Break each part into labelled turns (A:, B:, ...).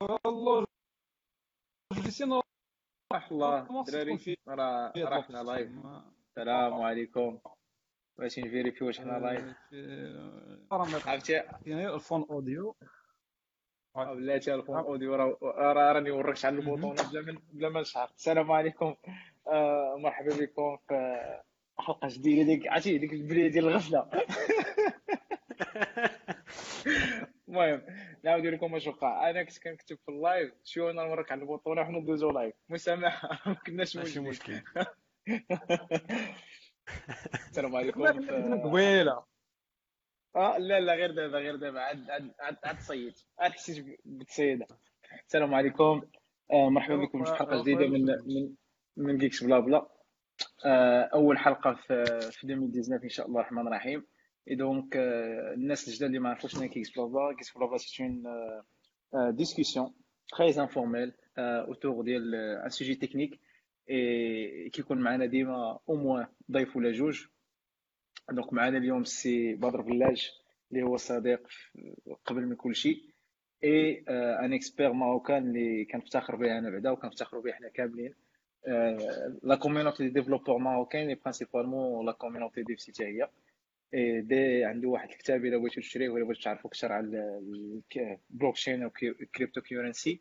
A: والله جلسين
B: راح الله دراري راه راه حنا live السلام عليكم. باش ن vérifier واش حنا لايف
A: عرفتي؟ ال fond audio.
B: بلاتي ال fond audio. راه راني وركت على ال bouton بلا ما بلا ما نشعر السلام عليكم. آه مرحبا بكم في حلقة جديدة. ديك عرفتي؟ ديك البدايه ديال الغفلة. المهم نعاود لكم واش وقع. أنا كنت كنكتب في ال live شو أنا نورك على ال bouton وحنا ندوزو live مسامحه ما كناش
A: ماشي مشكل.
B: السلام عليكم.
A: قبيلة.
B: آه لا لا غير دابا غير دابا. عاد عاد عاد تصيد عاد حسيت بالتصيده السلام عليكم. آه مرحبا بكم. في حلقة جديدة من من من Geeks Blabla آه أول حلقة في في 2019 إن شاء الله الرحمن الرحيم. Et donc, euh, الناس الجداد اللي ما عرفوش شنو كي Explore Explore c'est une euh, discussion très informelle euh, autour ديال un sujet technique et كيكون معنا ديما au moins ضيف ولا جوج donc معنا اليوم سي بدر بلاج اللي هو صديق قبل من كل شيء et un expert marocain اللي كنفتخر به أنا بعدا وكنفتخروا به حنا كاملين la community des développeurs marocains اللي principalement la community DevC هي دي عنده واحد الكتاب إلا بغيتو تشريه ولا بغيتو تعرفوا أكثر على البلوك أو كريبتو كيورنسي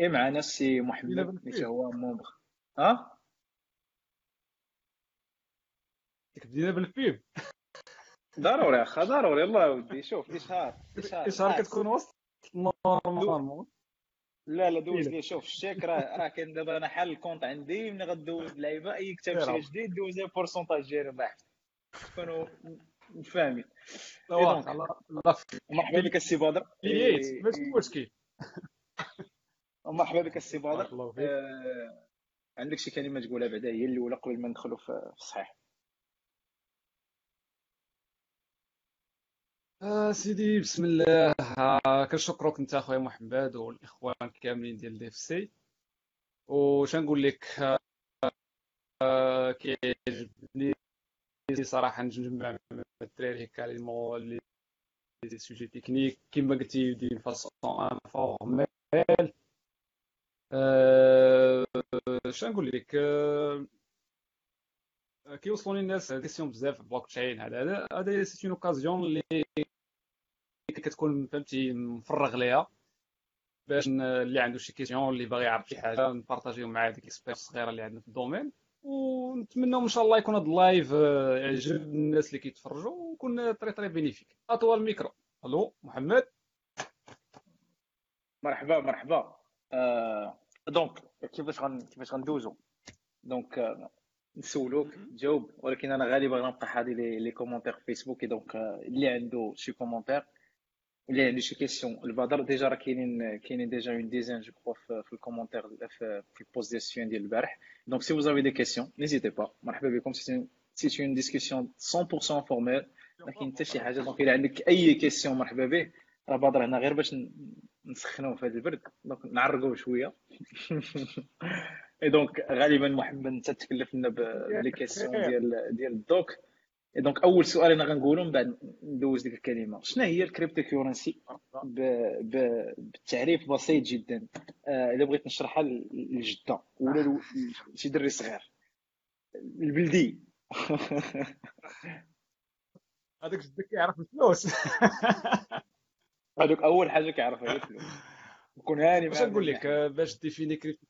B: اي معنا السي محمد اللي هو؟ مومبر ها؟
A: بدينا بالفيب
B: ضروري اخا ضروري. الله ودي شوف لي شهر
A: كتكون وسط؟ نورمالمون
B: لا لا دوز لي شوف الشيك راه راه كاين دابا أنا حل الكونت عندي ملي غدوز لعيبة أي كتاب شي جديد دوز لي بورسونتاج ديالي ربح تكونوا فاهمين مرحبا بك السي بدر؟
A: ماشي مشكل.
B: مرحبا بك السي بدر؟ آه، عندك شي كلمة تقولها بعدا هي الاولى قبل ما ندخلوا في الصحيح؟
A: آه سيدي بسم الله. آه كنشكرك انت اخويا محمد والإخوان كاملين ديال DevC وش نقول لك آه كيعجبني صراحة نجمع الدراري هكا les les sujets techniques كيما قلتي de façon informelle اش نقول لك أه كيوصلوني الناس questions بزاف بلوك تشين هذا هذا c'est une occasion اللي كتكون فهمتي مفرغ ليها باش اللي عنده شي question اللي باغي يعرف شي حاجة نبارطاجيو معاه ديك ال expérience الصغيره اللي عندنا في ال domaine ونتمنى إن شاء الله يكون هذا ال live آه، يعجب الناس اللي كيتفرجوا ويكون très très bénéfique. أطول الميكرو ألو محمد؟
B: مرحبا مرحبا. آه donc كيفاش غن كيفاش غندوزو؟ donc آه نسولوك تجاوب ولكن أنا غالبا غنبقى حاضي les commentaires في فيسبوك donc اللي عنده شي commentaire اللي عنده شي question لبدر déjà راه كاينين كاينين déjà une dizaine je crois في ال commentaires في ال post ديال ال session ديال البارح donc si vous avez des questions n'hésitez pas مرحبا بكم c'est une discussion 100% formelle ما كاين حتى شي حاجة donc الا عندك اي question مرحبا به راه بدر هنا غير باش نسخنوا في هذا البرد donc نعرقوا شوية et donc غالبا محمد انت تكلف لنا ب les questions ديال ديال الدوك donc أول سؤال أنا غنقوله من بعد ندوز ديك الكلمة. شنو هي ال cryptocurrency بالتعريف بسيط جدا. آه الا بغيت نشرحها للجده ولا شي دري صغير. البلدي.
A: هذاك جدك كيعرف الفلوس.
B: هذوك أول حاجة كيعرفها هي الفلوس. نكون هاني
A: باش نقول لك باش définir crypto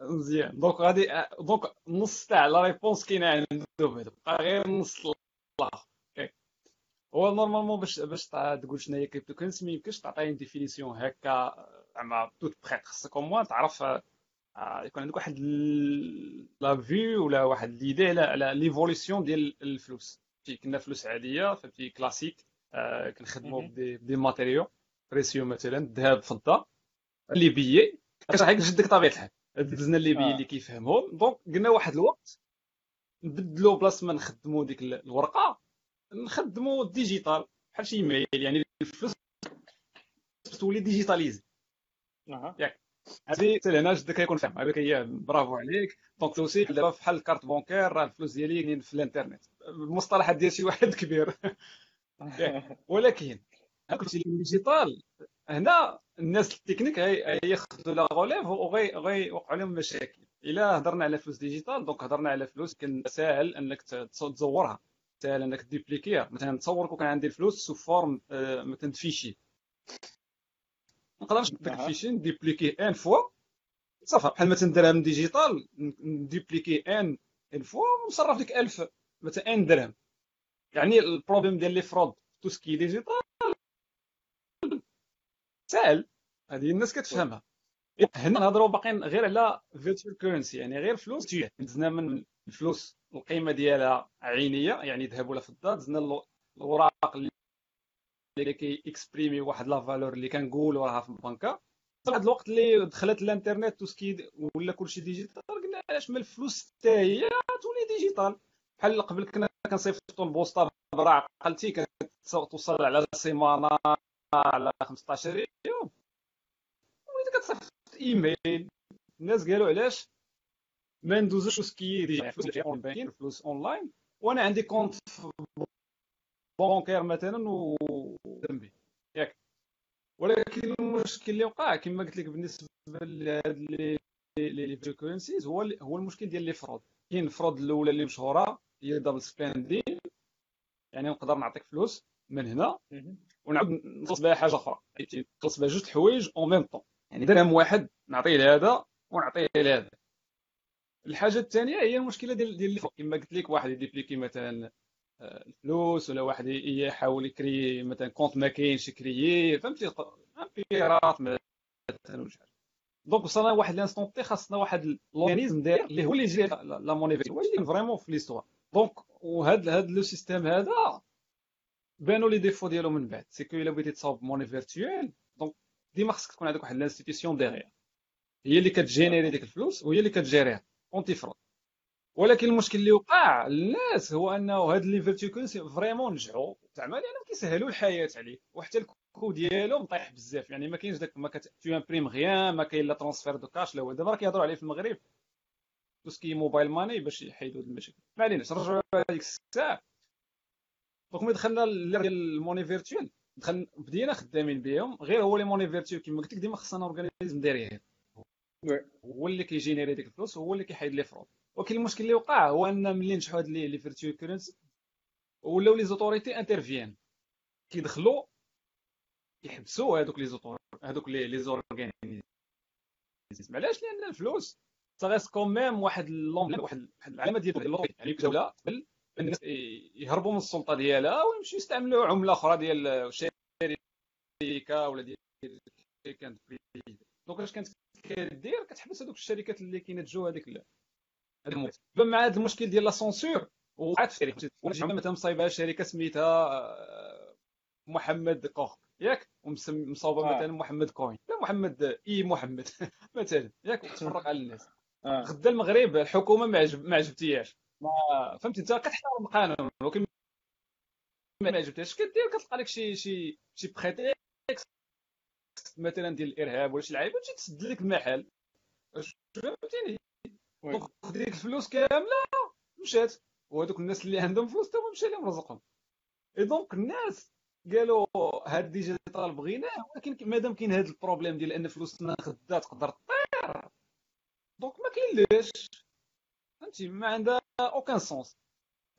A: مزيان. donc غادي donc نص تاع la réponse كاينة عنده بعدا بقى غير نص الآخر. هو normalement باش باش تقول شنو هي crypto currency ما يمكنش تعطيني définition هكا زعما toute prête خصك moins تعرف آه، يكون عندك واحد la vue ولا واحد l'idée على على l'évolution ديال الفلوس. في كنا فلوس عادية فهمتي كلاسيك آه كنخدموا ب des, ب des matériaux précieux مثلا الذهب فضة. اللي بيي. كتعرف جدك طبيعة الحال. دزنا اللي بي آه. اللي كيفهمهم. donc قلنا واحد الوقت نبدلو بلاص ما نخدمو ديك الورقة نخدمو digital بحال شي ايميل يعني الفلوس تولي digitalisées ياك. هذه حتى لهنا جدك كيكون فاهم. هذاك هي برافو عليك. donc توصيف دابا بحال ال carte bancaire راه الفلوس ديالي كاينين في الانترنت. المصطلحات ديال شي واحد كبير. ولكن هاك digital هنا الناس التكنيك غياخذوا la relève وغيوقعوا عليهم مشاكل. إلا هضرنا على فلوس digital donc هضرنا على فلوس كان ساهل إنك تزورها ساهل إنك ديبليكيها. مثلا تصور كون كان عندي الفلوس sous forme آه، مثلا fichier نقدرش داك ال fichier نديبليكيه n fois. صافي بحال مثلا درهم digital نديبليكيه n n fois ونصرف ديك 1000 مثلا n درهم. يعني ال problème ديال les fraudes tout ce qui digital ساهل هذه الناس كتفهمها. هنا نهضروا باقيين غير على virtual currency يعني غير فلوس. دزنا من الفلوس القيمة ديالها عينية يعني ذهب ولا فضه دزنا الأوراق اللي كي exprimer واحد la valeur اللي كنقولوا راها في البنكة. واحد الوقت اللي دخلت الانترنت وسكي ولا كلشي digital قلنا علاش ما الفلوس حتى هي تولي digital. بحال قبل كنا كنصيفطوا البوسطة برا عقلتي كتوصل على سيمانة. على 15 يوم وليت كتصيفط إيميل الناس قالوا علاش ما ندوزوش ce qui déjà. فلوس e-banking فلوس اونلاين وأنا عندي compte bancaire مثلا و ياك. ولكن المشكل اللي وقع كما قلت لك بالنسبة لهاد les les currencies هو هو المشكل ديال les fraudes كاين ال fraude الأولى اللي مشهورة هي double spending يعني نقدر نعطيك فلوس. من هنا ونعاود نخلص بها حاجة أخرى. نخلص بها جوج حوايج en même temps يعني درهم واحد نعطيه لهذا ونعطيه لهذا. الحاجة الثانية هي المشكلة ديال ديال كما قلت لك واحد يديبليكي مثلا آه، الفلوس ولا واحد يحاول يكري مثلا compte ما كاينش يكريي فهمتي؟ un pirate مثلا ولا donc وصلنا لواحد l'instant تي خاصنا واحد l'organisme derrière اللي هو اللي يجري la monnaie هو اللي vraiment في l'histoire donc وهذا هذا le système هذا بانوا les défauts ديالو من بعد. c'est que إلا بغيتي تصاوب monnaie virtuelle donc ديما خصك تكون عندك واحد l'institution derrière هي اللي كتجينيري ديك الفلوس وهي اللي كتجيريها. anti-fraude ولكن المشكل اللي وقع للناس هو أنه هاد les virtuelles vraiment نجحوا. زعما لأنهم كيسهلوا الحياة عليك. وحتى ال coût ديالهم طايح بزاف. يعني ما كاينش داك ما كت tu imprimes rien ما كاين la transfert de cash لا هو دابا كيهضروا عليه في المغرب. tout ce qui mobile money باش يحيدوا هاد المشاكل. ما عليناش نرجعوا لهذيك الساعة. donc ملي دخلنا ديال ال monnaie virtuelle دخل بدينا خدامين بهم. غير هو les monnaies virtuelles كما قلت لك ديما خصنا organisme derrière هو اللي كيجينيري ديك الفلوس هو اللي كيحيد les fraudes ولكن المشكل اللي وقع هو أن ملي نجحوا هاد les virtual currency ولاو les autorités interviennent كيدخلوا يحبسوا هذوك les auteurs هذوك les les organismes علاش؟ لأن الفلوس سا كوميم واحد واحد العلامة ديال يعني الدولة قبل الناس يهربوا من السلطة ديالها ويمشيو يستعملوا عملة أخرى ديال شركة ولا ديال كانت donc اش كانت كدير؟ كتحبس هذوك الشركات اللي كينتجوا هذيك هذيك مع هذا المشكل ديال la censure وقعت في الشركة مثلا مصايبه شركة سميتها آه، محمد كوخ ياك؟ ومصاوبه آه. مثلا محمد coin. لا محمد إي محمد. مثلا. ياك؟ تفرق على الناس. آه. غدا المغرب الحكومة ما عجب ما عجبتياش ما فهمتي؟ انت كتحترم القانون ولكن ما عجبتهاش كدير؟ كتلقى لك شي شي شي prétexte مثلا ديال الإرهاب ولا شي لعيبه تجي تسد لك المحل. فهمتيني؟ donc ديك الفلوس كاملة مشات. وهذوك الناس اللي عندهم فلوس تا مشى لهم رزقهم. et donc الناس قالوا هاد digital بغيناه ولكن مادام كاين هاد ال problème ديال أن فلوسنا غدا تقدر تطير. donc ما كاين ليش فهمتي؟ ما عندها aucun sens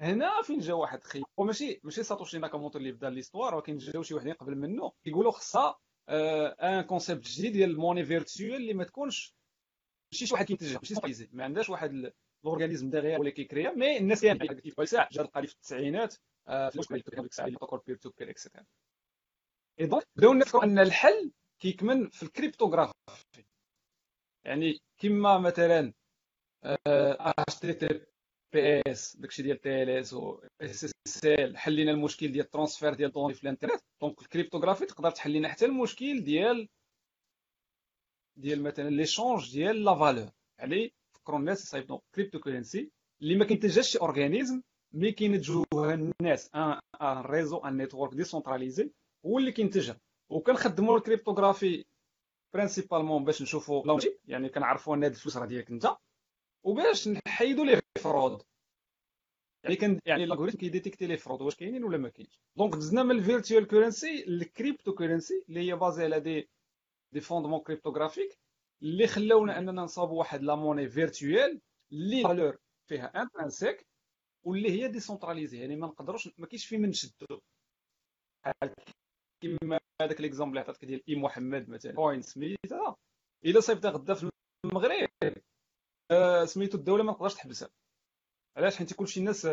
A: هنا فين جا واحد خي وماشي ماشي ساتوشي ناكاموتو اللي بدا l'histoire ولكن جاو شي وحدين قبل منه. كيقولوا خصها un concept جديد ديال ال monnaie virtuelle اللي ما تكونش ماشي شي واحد كينتجها ماشي سبيزي ما عندهاش واحد ال organisme derrière ولا كيكريا mais الناس كاين كيف ساعة جا لقى في التسعينات في المشكل ديك الساعة protocole peer to peer etcetera et donc بداو نفكروا أن الحل كيكمن في ال cryptographie يعني كما مثلا اتش تي تي بي اس داكشي ديال تي ال اس و إس إس إل. حلينا المشكل ديال ال transfert ديال ال données في الانترنت. donc ال cryptographie تقدر تحل لنا حتى المشكل ديال ديال مثلا l'échange ديال la valeur يعني فكروا الناس يصايبوا crypto currency اللي ما كينتجش شي organisme mais كينتجوها الناس. un réseau un network décentralisé هو اللي كينتجها. وكنخدموا ال cryptographie principalement باش نشوفوا يعني كنعرفوا أن هاد الفلوس راه ديالك أنت. وباش نحيدوا les fraudes. يعني كان يعني ال algorithme كي détecter les fraudes. واش كاينين ولا ما كاينش؟ donc دزنا من ال virtual currency لل crypto currency اللي هي basée على des des fondements cryptographiques اللي خلاونا أننا نصاوبوا واحد la monnaie virtuelle اللي valeur فيها intrinsèque واللي هي décentralisée يعني ما نقدروش ما كاينش فين نشدو. كيما هذاك ليكزومبل اللي عطاتك ديال إي محمد مثلا. بوين سميتها إلا صيفطها غدا في المغرب. آه سميتو الدولة ما تقدرش تحبسها. علاش؟ حيت كلشي الناس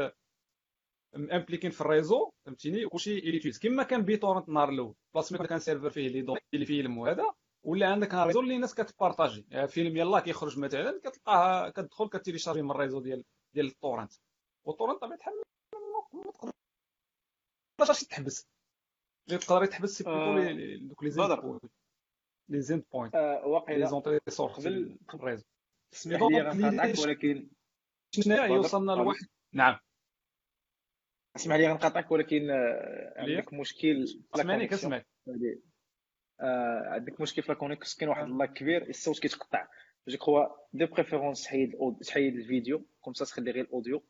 A: امبليكين في الريزو فهمتيني؟ وكلشي اليتيوز كما كان بيتورنت النهار الأول. بلاص ما كان سيرفر فيه لي دون الفيلم وهذا ولا عندك ريزو اللي الناس كتبارطاجي. يعني فيلم يلاه كيخرج مثلا كتلقاه كتدخل كتيليشارجي من الريزو ديال ديال التورنت والتورنت طبيعة الحال ما تقدرش تحبس. اللي تقدر سي بلوتو دوك لي زين لي زين بوينت
B: واقيلا
A: لي زونتري قبل الريزو.
B: اسمح لي غنقاطعك ولكن
A: شنو وصلنا لواحد؟ نعم.
B: اسمح لي غنقاطعك ولكن عندك مشكل
A: اسمعني كسمعك
B: عندك مشكل في لاكونيكس كاين واحد اللاك كبير الصوت كيتقطع. جو كخوا دي بريفيرونس تحيد تحيد الفيديو كوم سا تخلي غير الأوديو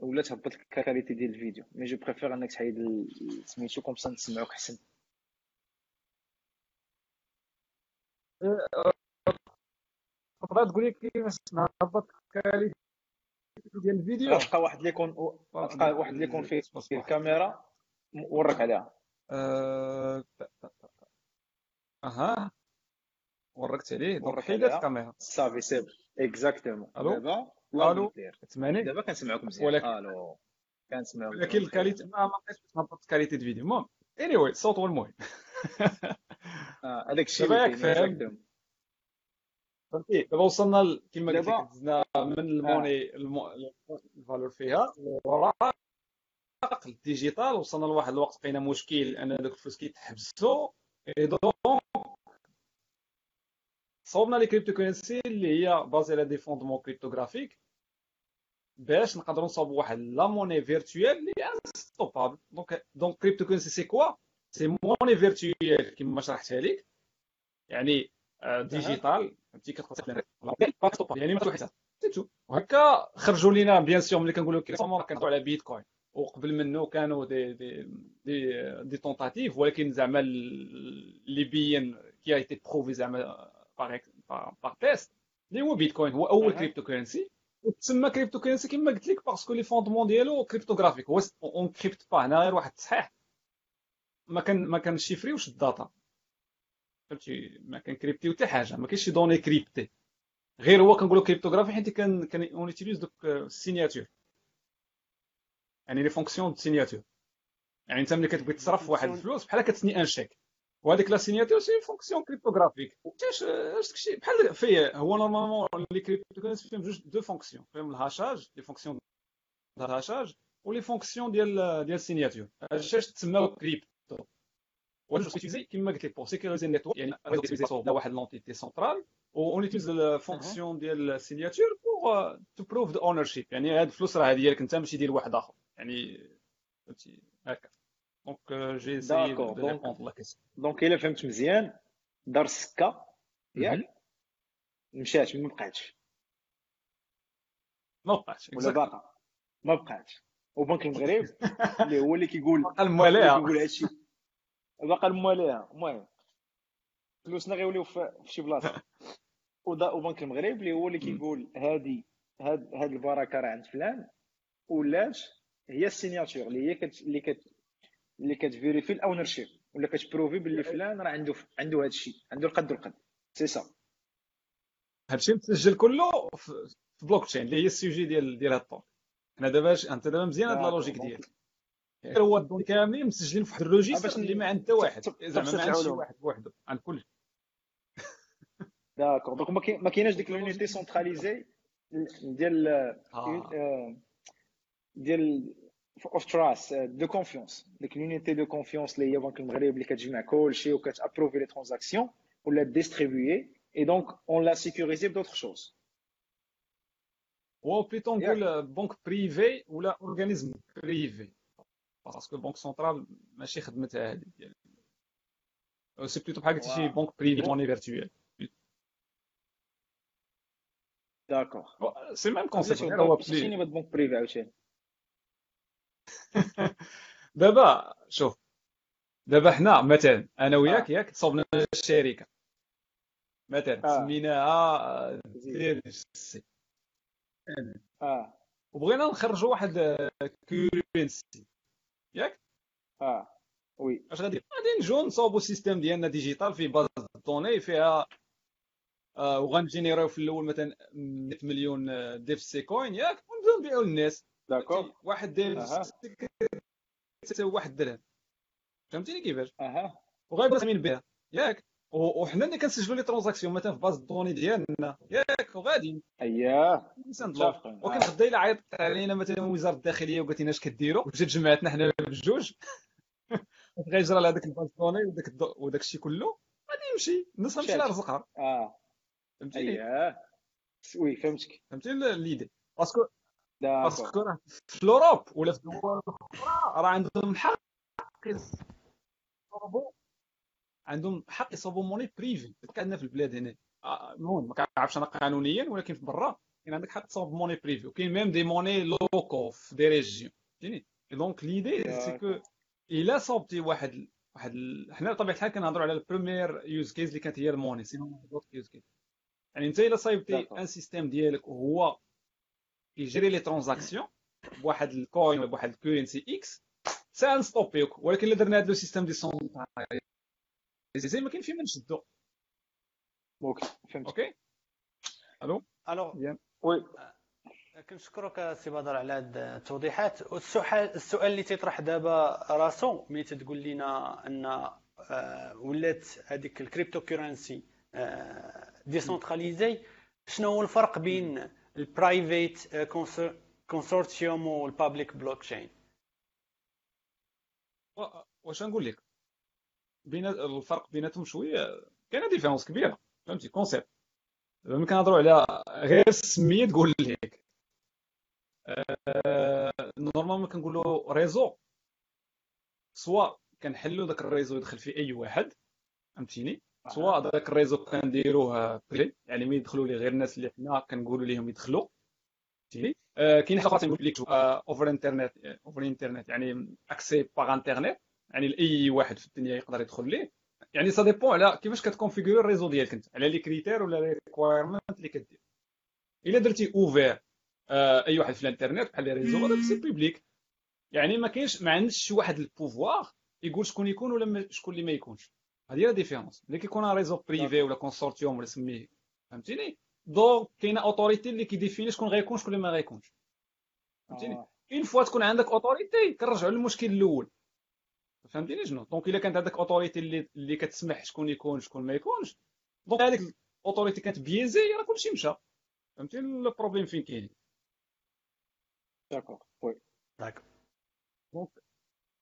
B: ولا تهبط ال qualité ديال الفيديو. mais je préfère أنك تحيد سميتو comme ça نسمعوك أحسن.
A: تقدر تقول لي كيفاش نهبط ال qualité ديال الفيديو؟
B: غتلقى واحد اللي يكون غتلقى واحد اللي يكون فيه الكاميرا ورك عليها.
A: أها. وركت عليه. donc حيدت الكاميرا.
B: صافي c'est exactement
A: allô؟ allô تسمعني؟
B: دابا كنسمعوك مزيان.
A: ولكن
B: ألو. كنسمعوك
A: ولكن ال qualité ما ما بقيتش نهبط ال qualité الفيديو. المهم اني واي الصوت هو المهم
B: هذاك الشيء
A: دابا فاهم. فهمتي دابا وصلنا كما قلت لك دزنا من ال monnaie ال valeur فيها وراء ال digital وصلنا لواحد الوقت لقينا مشكل أن دوك الفلوس كيتحبسوا donc صوبنا les crypto currency اللي هي basée على des fondements cryptographiques باش نقدروا نصاوبوا واحد la monnaie virtuelle اللي unstoppable. donc donc crypto currency c'est quoi؟ c'est monnaie virtuelle كما شرحتها لك. يعني digital. فهمتي يعني ما توحدها سيتو وهكا خرجوا لينا bien sûr ملي كنقولوا كريبتو كنهضروا على بيتكوين وقبل منه كانوا دي دي دي, دي تونتاتيف ولكن زعما اللي بين كي ايتي بروفي زعما باغ باغ تيست اللي هو بيتكوين هو اول كريبتو كورنسي وتسمى كريبتو كورنسي كما قلت لك باسكو لي فوندمون ديالو كريبتوغرافيك هو اون كريبت با هنا غير واحد التصحيح ما كان ما كنشيفريوش الداتا فهمتي؟ ما كنكريبتيو حتى حاجة ما كاينش شي دوني كريبتي. غير هو كنقولوا كريبتوغرافي حيت كان كان اون يوتيليز دوك السيناتور يعني لي فونكسيون دو سيناتور يعني انت ملي كتبغي تصرف واحد الفلوس بحال كت signer un chèque وهذيك la signature c'est fonction cryptographique و hash داكشي بحال فيه هو normalement les cryptographies فيهم جوج de fonctions فيهم ال hachage les fonctions ال hachage و les fonctions ديال ديال ال signature اش تسمى كريبتو واش سيتيزي كما قلت لك pour sécuriser ال network يعني واحد l'entité centrale on utilise ال fonction ديال ال signature pour to prove the ownership يعني هاد الفلوس راه ديالك انت ماشي ديال واحد اخر يعني فهمتي هكا دونك جي سي
B: دونك الا فهمت مزيان دار السكه ياك مشات ما بقاتش
A: ما بقاتش
B: ولا باقا ما بقاتش وبنك المغرب اللي هو اللي كيقول
A: باقا المواليها
B: كيقول هادشي باقا المواليها المهم فلوسنا غيوليو في شي بلاصه وبنك المغرب اللي هو اللي كيقول هادي هاد هاد البركه راه عند فلان ولات هي ال signature اللي هي كت اللي كت اللي كت vérifier ال ownership ولا كت prouver باللي فلان راه عنده عنده هذا الشيء عنده القد والقد سي سا
A: هادشي مسجل كله في بلوك تشين اللي هي ال sujet ديال ديال هاد الطور حنا دابا انت دابا مزيان هاد la logique ديالك هو ال données كاملين مسجلين في واحد ال registre اللي ما عند حتى واحد. زعما ما عند شي واحد بوحدو. عند كل
B: داكور دونك ما كايناش ديك لونيتي سونتراليزي ديال ديال اوف تراست دو كونفيونس ديك لونيتي دو كونفيونس اللي هي بنك المغرب اللي كتجمع كلشي وكتابروفي لي ترانزاكسيون ولا ديستريبيي اي دونك اون لا سيكوريزي بدوطخ شوز
A: أو بليتو نقول بنك بريفي ولا اورغانيزم بريفي باسكو البنك سنترال ماشي خدمتها هذه ديال C'est plutôt بحال قلتي شي banque privée monnaie virtuelle
B: d'accord
A: C'est même concept
B: هو بلي banque privée عاوتاني
A: دابا شوف دابا حنا مثلا أنا وياك ياك صوبنا الشركة مثلا. سميناها C
B: آه
A: وبغينا نخرجوا واحد currency ياك
B: آه oui
A: اش غادي غادي نجيو نصاوبوا ال système ديالنا digital فيه base de données فيها آه وغن générer يو في الأول مثلا 100 مليون ديف سي كوين ياك ونبداو نبيعوا للناس
B: داكور
A: واحد
B: de.
A: تساوي واحد درهم فهمتيني كيفاش
B: أها
A: وغيبقى سامين بها ياك وحنا اللي كنسجلوا les transactions مثلا في base ال données ديالنا. ياك وغادي.
B: اييه
A: ولكن. غدا الا عيطت علينا مثلا وزارة الداخلية وقالت لنا اش كديروا؟ وجات جمعتنا حنا بجوج. غيجرى لهذاك البالكوني وداك الضو- وداك الشيء كله. غادي يمشي. الناس غتمشي. لها رزقها.
B: آه.
A: فهمتيني؟
B: اييه oui فهمتك.
A: فهمتي l'idée. parce que
B: parce
A: que راه في ال Europe ولا في الدول الاخرى راه عندهم حق. يصوبوا عندهم حق يصوبوا monnaie privée. عندنا في البلاد هنا. آه، المهم ما كنعرفش أنا قانونيا ولكن في برا كاين عندك حق تصوب monnaie privée. وكاين même des monnaies locaux في des régions فهمتيني donc l'idée c'est que إلا صوبتي واحد واحد حنا بطبيعة الحال كنهضروا على ال premier use case اللي كانت هي ال monnaie. Sinon use case يعني أنت إلا صايبتي. un système ديالك وهو كيجري les transactions بواحد ال coin ولا بواحد ال currency X ساهل ن stopper يوك ولكن إلا درنا هذا le système dé زي ما كاين فين ما نشدو
B: OK فهمت
A: OK
C: ألو
A: ألو
B: oui
C: كنشكرك سي بدر على هاد التوضيحات. والسؤال السؤال اللي تيطرح دابا راسو ملي تتقول لنا أن آه، ولات هذيك ال cryptocurrency décentralisée شنو هو الفرق بين ال private consortium وال public
A: blockchain واش نقول لك؟ بين الفرق بيناتهم شوية. كاينة différence كبيرة. فهمتي؟ concept دابا ملي كنهضروا على غير السميه تقول لك آه، normalement كنقولوا réseau soit كنحلوا داك ال réseau يدخل فيه أي واحد. فهمتيني؟ soit داك ال réseau كنديروه privé يعني ملي يدخلوا ليه غير الناس اللي حنا كنقولوا لهم يدخلوا. فهمتيني؟ آه، كاين حاجة تنقول لك over internet over internet يعني accès par internet يعني لأي واحد في الدنيا يقدر يدخل ليه. يعني ça dépend على كيفاش كت configurer ال réseau ديالك أنت. على les critères ولا les requirements اللي كدير. إلا درتي ouvert أي واحد في الإنترنت بحال les réseaux هذاك c'est public يعني ما كاينش ما عندش شي واحد ال pouvoir يقول شكون يكون ولا شكون اللي ما يكونش. هذه هي la différence ملي كيكون réseau privé ولا consortium ولا سميه. فهمتيني؟ donc كاينة autorité اللي كي définir شكون غيكون شكون اللي ما غيكونش. فهمتيني؟
B: آه.
A: une fois تكون عندك autorité كنرجعوا للمشكل الأول. فهمتيني شنو؟ donc إلا كانت عندك autorité اللي اللي كتسمح شكون يكون شكون ما يكونش. donc هذيك ال autorité كانت baisée راه كلشي مشى. فهمتي ال problème فين كاين؟
B: d'accord
A: oui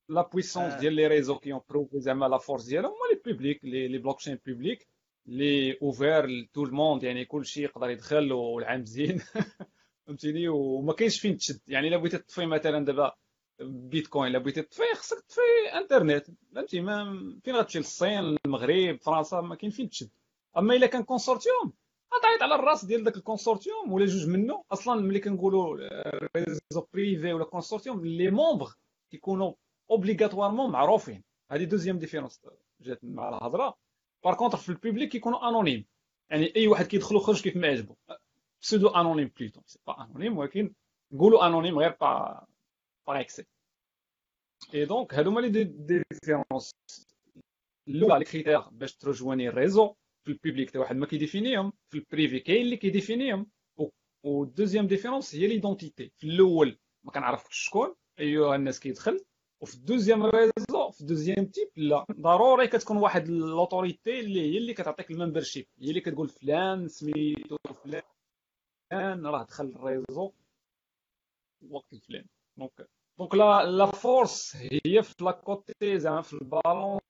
A: la
C: puissance.
A: ديال les réseaux qui ont profit زعما la force ديالهم هما les publics les les blockchains publics les ouverts ل tout le monde يعني كلشي يقدر يدخل والعام مزيان فهمتيني؟ وما كاينش فين تشد. يعني إلا بغيتي تطفي مثلا دابا بيتكوين الا بغيتي تطفي خصك تطفي انترنت فهمتي؟ ما فين غتمشي للصين المغرب فرنسا ما كاين فين تشد. أما إلا كان consortium غتعيط على الراس ديال داك ال consortium ولا جوج منه أصلا ملي كنقولوا réseau privé ولا consortium les membres كيكونوا obligatoirement معروفين. هذه deuxième différence جات مع الهضرة. par contre في ال public كيكونوا anonymes يعني أي واحد كيدخل ويخرج كيف ما عجبو pseudo-anonyme plutôt c'est pas anonyme ولكن نقولوا anonyme غير با با اكسي اي donc هادو هما les différences الاولى les critères باش تروجواني ال réseau في ال public حتى واحد ما كي définir هم في ال privé كاين اللي كي définir هم وال deuxième différence هي l'identité في الأول ما كنعرفش شكون. ايها الناس كيدخل. وفي ال deuxième réseau في ال deuxième type لا. ضروري كتكون واحد l'autorité اللي هي اللي كتعطيك ال membership. هي اللي كتقول فلان سميتو فلان. راه دخل ال réseau وقت الفلان. donc donc la la force هي في la côté زعما في ال balance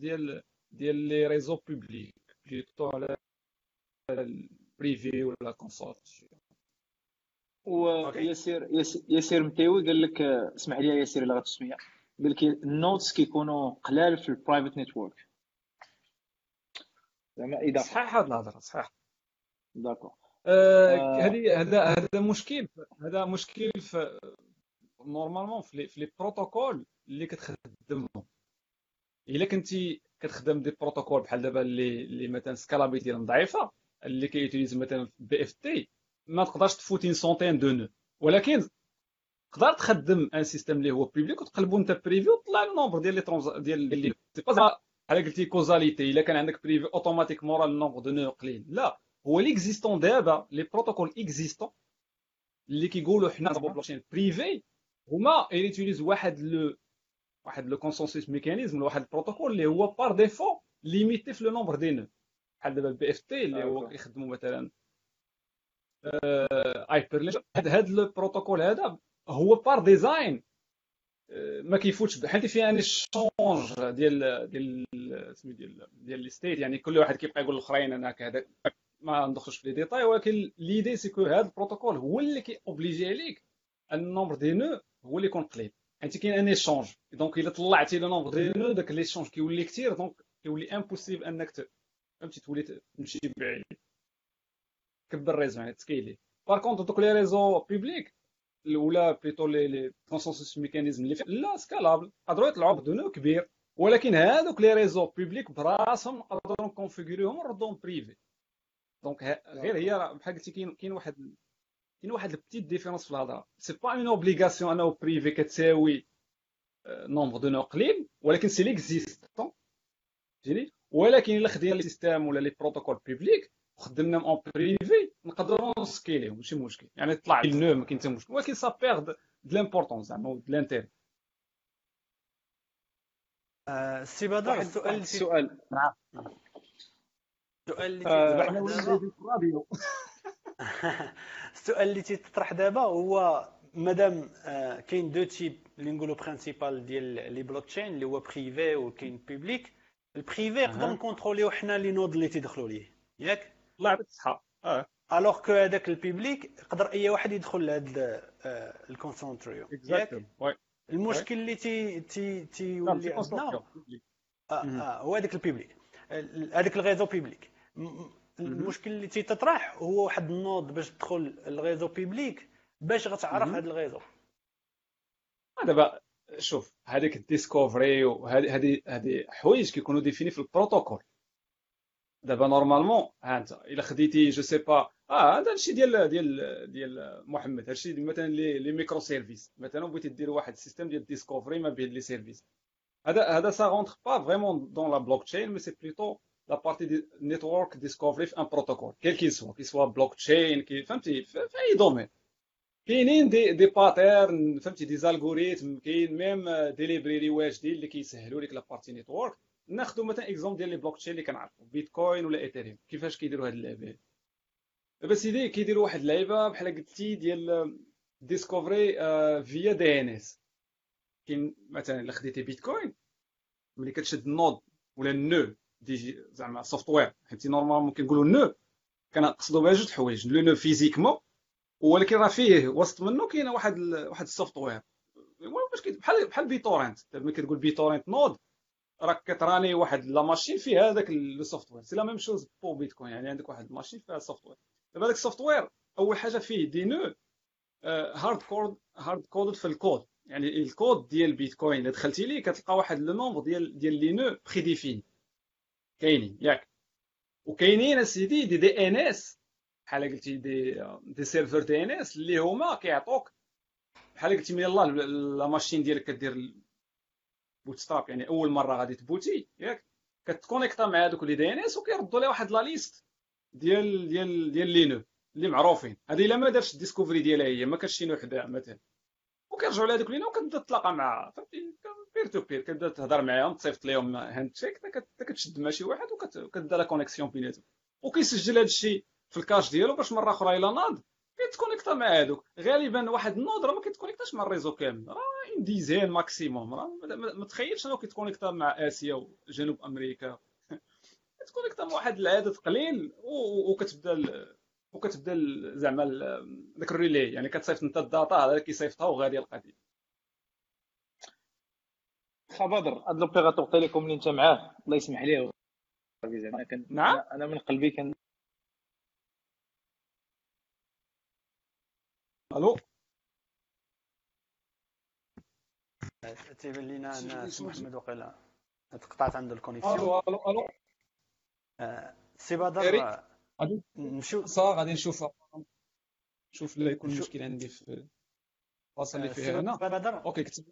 A: ديال ديال les réseaux publics plutôt على ال privé ولا consortium
B: وياسير ياسير- ياسير متيوي قال لك آه، اسمح لي يا ياسير اللي غتسميها قال لك ال nodes كيكونوا قلال في ال private network زعما إضافة.
A: صحيح هاد الهضرة صحيح.
B: داكور.
A: هذه هذا هذا مشكل هذا مشكل في نورمالمون في لي بروتوكول اللي كتخدمهم إلا كنتي كتخدم دي بروتوكول بحال دابا اللي اللي مثلا سكالابيتي ضعيفة اللي كيوتيليز مثلا بي إف تي ما تقدرش تفوت اون سونتين دو نو ولكن تقدر تخدم ان سيستيم اللي هو بوبليك وتقلبو انت بريفي وطلع النومبر ديال لي ترونز ديال اللي سي با بحال قلتي causalité إلا كان عندك privé automatiquement le nombre de nœuds قليل. لا. هو l'existant دابا les protocoles existants اللي كيقولوا حنا blockchain privée هما utilisent واحد لو واحد le consensus mechanism واحد البروتوكول اللي هو par défaut limité في le nombre des nœuds بحال دابا ال BFT اللي هو كيخدموا مثلا Hyper هذا البروتوكول هذا هو par design ما كيفوتش حيت فيها يعني ال échange ديال ديال ديال ديال ال state يعني كل واحد كيبقى يقول الاخرين أنا كذا ما ندخلش في les détails ولكن l'idée c'est que هذا البروتوكول هو اللي كي obliger عليك ال nombre des nœuds هو اللي يكون قليل. حيت كاين un échange. donc إلا طلعتي le nombre des nœuds داك l'échange كيولي كثير donc كيولي impossible أنك فهمتي؟ تولي تمشي بعيد. كبر réseau يعني ت scaler. par contre دوك les réseaux publics ولا plutôt les les consensus mechanism اللي là scalable قدروا يطلعوا بدون كبير. ولكن هادوك les réseaux publics براسهم نقدروا ن configurer هم ونردهم privé donc غير هي بحال قلتي كاين كاين واحد كاين واحد ال petite différence في الهضرة. c'est pas une obligation انه privé كتساوي nombre de nœuds قليل ولكن c'est l'existant فهمتيني ولكن إلا خدينا les systèmes ولا les protocoles publics وخدمناهم en privé نقدروا ن scaler هم ماشي مشكل. يعني طلع نو ما كاين حتى مشكل. ولكن ça perd de l'importance زعما de l'intérêt
C: سي بدر السؤال
B: السؤال
C: نعم. السؤال اللي السؤال اللي تيطرح دابا هو مادام كاين deux types اللي نقولوا principales ديال les blockchains اللي هو privé وكاين public ال privé نقدر ن contrôler يو حنا les nodes اللي تيدخلوا ليه ياك؟
A: الله يعطيك الصحة.
C: آه. alors que هذاك ال public يقدر أي واحد يدخل لهذا ال consortium
A: ياك؟
C: المشكل اللي تي تي تيولي عندنا هو هذاك ال public هذاك ال réseau public المشكل اللي تيتطرح هو واحد ال node باش تدخل ال réseau public باش غتعرف هذا ال réseau
A: دابا شوف هذيك ال discovery وهذه هذه هذه حوايج كيكونوا définis في البروتوكول. دابا normalement ها انت إلا خديتي je sais pas آه هذا الشيء ديال ديال ديال محمد هادشي مثلا les les microservices. مثلا بغيتي دير واحد ال système ديال discovery ما بين les services. هذا هذا ça rentre pas vraiment dans la blockchain mais c'est plutôt la partie de network discovery في un protocole quel que soit que soit blockchain كي فهمتي في اي domaine كاينين des des patterns فهمتي des algorithmes كاين même des libraries واجدين اللي كيسهلوا لك la partie network ناخذوا مثلا exemple ديال les blockchains اللي كنعرفوا بيتكوين ولا ايثيريوم كيفاش كيديروا هاد اللعبه دابا سيدي كيديروا واحد اللعيبه بحال قلتي ديال discovery via DNS كاين مثلا الا خديتي بيتكوين ملي كتشد ال node ولا ال nœud زعما software حيت normalement كنقولوا nœud. كنقصدوا بها جوج حوايج. le nœud physiquement ولكن راه فيه وسط منه كاين واحد واحد ال software بحال بحال BitTorrent ملي كتقول BitTorrent node راك كت run ي واحد la machine فيها هذاك le software c'est la même chose pour بيتكوين. يعني عندك واحد ال machine فيها software دابا هذاك ال software أول حاجة فيه des nœuds hard-coded hard-coded في الكود. يعني الكود ديال بيتكوين. الا دخلتي ليه كتلقى واحد le nombre ديال ديال les nœuds prédéfinis كاينين ياك وكاينين اسيدي des DNS بحال قلتي des des serveurs DNS اللي هما كيعطوك بحال قلتي من يلاه la machine ديالك كدير bootstrap يعني اول مره غادي ت booter ياك كت connecta مع هذوك les DNS وكيردوا لها واحد la liste ديال ديال ديال les nœuds اللي معروفين هذه الا ما دارش ال discovery ديالها هي ما كانش شي nœud حداها مثلا وكيرجعوا لهذوك les nœuds وكتبدا تتلاقى مع فهمتي؟ peer to peer كتبدا تهضر معاهم تصيفط لهم handshake كتشد مع شي واحد وكتبدا la connexion بيناتهم وكيسجل هذا الشيء في ال cache ديالو باش مرة أخرى الا ناض كيت connecta مع هذوك غالبا واحد ال node راه ما كيت connecta ش مع ال réseau كامل. راه une dizaine maximum راه ما تخيلش إنه كيت connecta مع آسيا وجنوب أمريكا. كيت connecta مع واحد العدد قليل وكتبدا وكتبدا زعما داك ال relay يعني كتصيفط انت ال data هذا كيصيفطها وغاديه القضية
B: خا بدر هاد l'opérateur télécom اللي انت معاه. الله يسمح ليه
A: نعم؟
B: أنا من قلبي كان
A: ألو؟
C: تيبان لينا أن محمد وقيلا تقطعت عنده ال connexion.
A: ألو ألو ألو.
C: سي بدر
A: غادي نمشيو صافي غادي نشوف نشوف لا يكون مشكل عندي في البلاصه اللي فيها هنا.
C: بدر.
A: OK كتب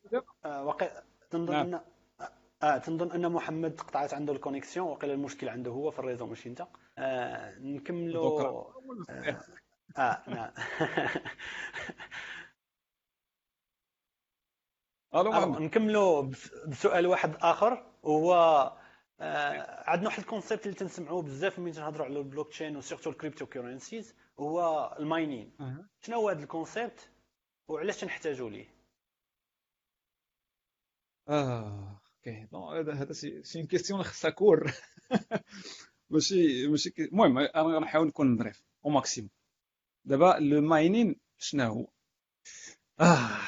C: واقع تنظن نعم. ان آه تنظن أن محمد قطعت عنده الكونيكسيون وقيل المشكل عنده هو في ال réseau ماشي أنت. آه نكملوا آه, آه نعم. نكملوا بسؤال واحد آخر هو آه عندنا واحد ال concept اللي تنسمعوه بزاف ملي تنهضروا على ال blockchain و surtout ال cryptocurrencies هو ال mining. شنو هو هذا ال concept وعلاش تنحتاجوا ليه؟
A: آه OK. هذا هذا c'est question خصها cours. ماشي ماشي المهم أنا غنحاول نكون ظريف au maximum دابا le mining شنو هو؟ آه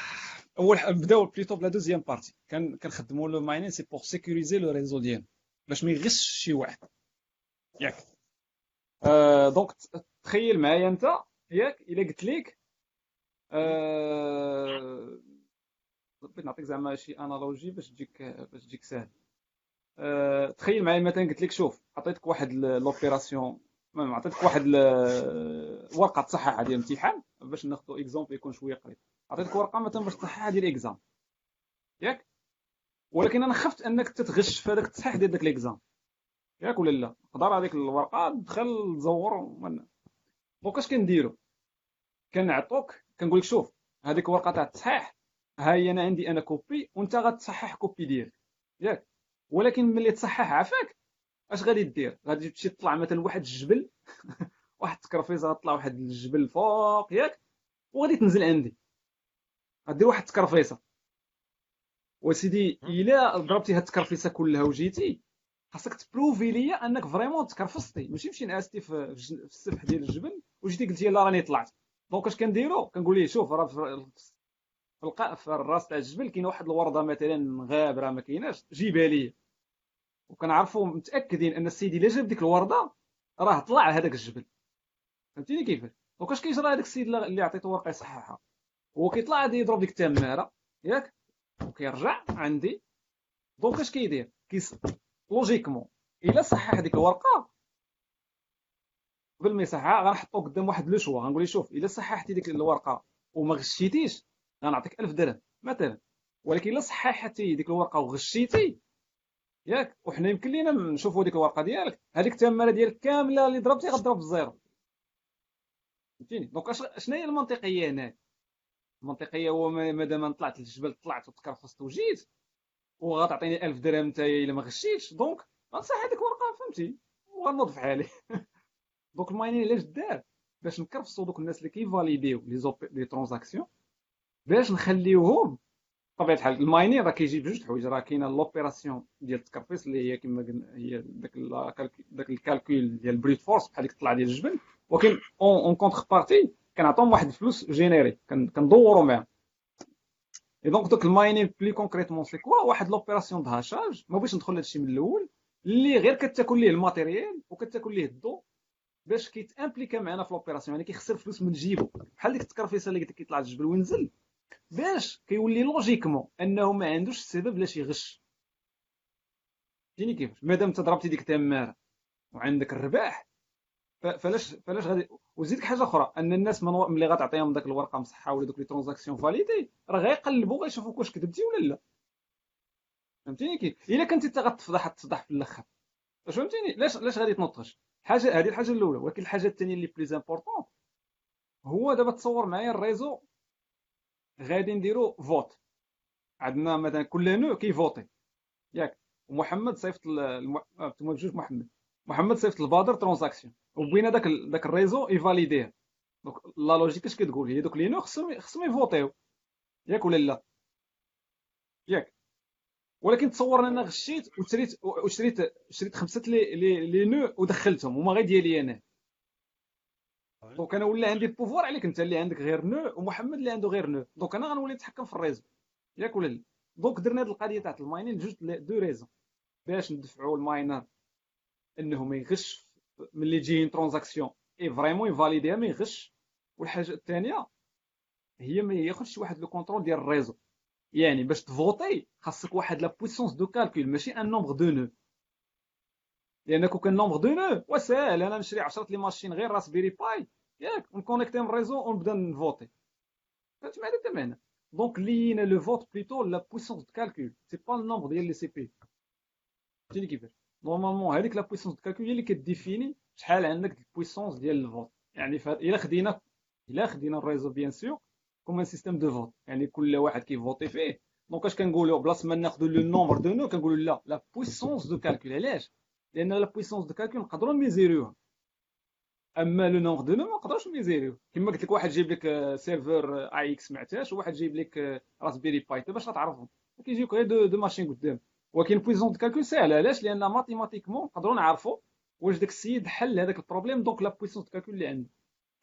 A: أول نبداو plutôt par la deuxième partie كان كنخدموا le mining c'est pour sécuriser le réseau ديالنا باش ما يغش شي واحد. ياك. آه donc تخيل معايا انت ياك إلا قلت لك آه بغيت نعطيك زعما شي analogie باش تجيك باش تجيك ساهل. أه تخيل معايا مثلا قلت لك شوف عطيتك واحد l'opération عطيتك واحد ورقة تصحح ديال الامتحان باش ناخذ exemple يكون شوية قريب. عطيتك ورقة مثلا باش تصحح ديال ال exam ياك؟ ولكن أنا خفت أنك تتغش في هذاك التصحيح ديال داك ال exam ياك ولا لا؟ نقدر هذيك الورقة تدخل تزور donc اش كنديرو. كنعطوك كنقول لك شوف هذيك ورقة تاع التصحيح ها هي أنا عندي أنا copie وأنت غتصحح copie ديالك. ياك ولكن ملي تصحح عافاك أش غادي دير؟ غادي تمشي تطلع مثلا واحد الجبل. واحد التكرفيصة غطلع واحد الجبل فوق ياك وغادي تنزل عندي. غدير واحد التكرفيصه وسيدي إلا ضربتي هاد التكرفيصه كلها وجيتي خاصك ت prouver ليا أنك vraiment تكرفصتي. ماشي مشي نعستي في, السفح ديال الجبل. وجيتي قلتي؟ لا راني طلعت. donc اش كنديرو؟ كنقول ليه شوف راه في في الراس تاع الجبل كاينة واحد الورده مثلا غابرة ما كايناش؟ جيبها لي. وكنعرفوا متأكدين أن السيد إلا جاب ديك الورده راه طلع هذاك الجبل. فهمتيني كيفاش donc اش كيجرى هذاك السيد اللي عطيته ورقة يصححها؟ هو كيطلع غادي يضرب ديك التمارة ياك؟ وكيرجع عندي. donc اش كيدير؟ c'est logiquement إلا صحح هذيك الورقة قبل ما يصححها غنحطو قدام واحد le choix غنقول له شوف إلا صححتي ديك الورقة وما غشيتيش غنعطيك 1000 درهم مثلا. ولكن إلا صححتي ديك الورقة وغشيتي ياك وحنا يمكن لينا نشوفوا ديك الورقة ديالك. هذيك التمارة ديالك كاملة اللي ضربتي غضرب بال zéro فهمتيني؟ donc شنو هي المنطقية هنا المنطقية هو مادام طلعت للجبل طلعت وتكرفصت وجيت وغتعطيني 1000 درهم انت إلا ما غشيتش donc غنصح هذيك الورقة فهمتي وغنوض في حالي. donc ال mining علاش دار باش نكرفصوا دوك الناس اللي كي valider و les les transactions. باش نخليوهم بطبيعة الحال ال mining راه كيجي بجوج حوايج. راه كاينة l'opération ديال التكرفيس اللي هي كما قلنا هي داك داك ال calcul ديال ال brute force بحال ديك الطلعة ديال الجبل ولكن en contrepartie كنعطيهم واحد الفلوس générés كندوروا معاهم. et donc دوك ال mining plus concrètement c'est quoi واحد l'opération de hachage ما بغيتش ندخل لهادشي من الأول اللي غير كتاكل ليه ال matériel وكتاكل ليه الضو. باش كيت impliquer معنا في l'opération يعني كيخسر فلوس من جيبو. بحال ديك التكرفيسة اللي قلت لك كيطلع الجبل وينزل. باش كيولي logiquement أنه ما عندوش السبب لاش يغش. فهمتيني كيفاش؟ مادام انت ضربتي ديك التماره وعندك الرباح فلاش فلاش غادي؟ وزيدك حاجة أخرى أن الناس من ملي غتعطيهم داك الورقة مصحة ولا دوك les transactions validées راه غيقلبوا غيشوفوك واش كذبتي ولا لا. فهمتيني كيف؟ إلا كنتي انت غتفضح تفضح في الأخر. فهمتيني؟ لاش لاش غادي تنطش؟ حاجة هذه الحاجة الأولى ولكن الحاجة الثانية اللي plus importante هو دابا تصور معايا ال réseau غادي نديرو vote عندنا مثلا كل nœud كي voter. ياك ومحمد صيفط الم... بجوج محمد. محمد صيفط لبادر transaction وبغينا داك ال... داك ال réseau ي valider ه donc la logique اش كتقول؟ هي دوك les nœuds خصهم خصهم ي voter و. ياك ولا لا؟ ياك. ولكن تصور أنا غشيت وشريت وشريت شريت خمسة لي لي, لي نو ودخلتهم هما غير ديالي أنا. donc أنا ولا عندي ال pouvoir عليك أنت اللي عندك غير nœud ومحمد اللي عنده غير nœud. donc أنا غنولي نتحكم في ال réseau ياك ولا لا؟ donc درنا هذه القضية تاع ال mining جوج de raisons باش ندفعوا ال miner إنه ما يغش ملي تجي transaction et vraiment ي valider ها ما يغش والحاجة الثانية هي ما ياخذش واحد le contrôle ديال ال réseau يعني باش ت voter خاصك واحد la puissance de calcul ماشي un nombre de nœuds لأن كون كان nombre de nœuds وسهل أنا نشري 10 les machines غير Raspberry Pi ياك ون connecter من ال réseau ونبدا ن voter. فهمت معنى حتى معنى donc لينا le vote plutôt la puissance de calcul c'est pas ال nombre ديال les CPU. فهمتيني كيفاش؟ normalement هذيك la puissance de calcul هي اللي ك définir شحال عندك ال puissance ديال ال vote. يعني إلا خدينا إلا خدينا ال réseau bien sûr comme un système de vote يعني كل واحد كي voter فيه. donc اش كنقولوا بلاص ما ناخذوا le nombre de nœuds كنقولوا لا la puissance de calcul علاش؟ لأن la puissance de calcul نقدروا ن mesurer وها أما le nombre de nœuds ما نقدروش ن mesurer وه. كما قلت لك واحد جايب لك server اي إكس ما عتاش وواحد جايب لك Raspberry Pi باش غتعرفهم كيجيوك غير deux, deux machines قدام. ولكن puissance de calcul ساهله علاش؟ لأن mathématiquement نقدروا نعرفوا واش داك السيد حل هذاك ال problème donc la puissance de calcul اللي عنده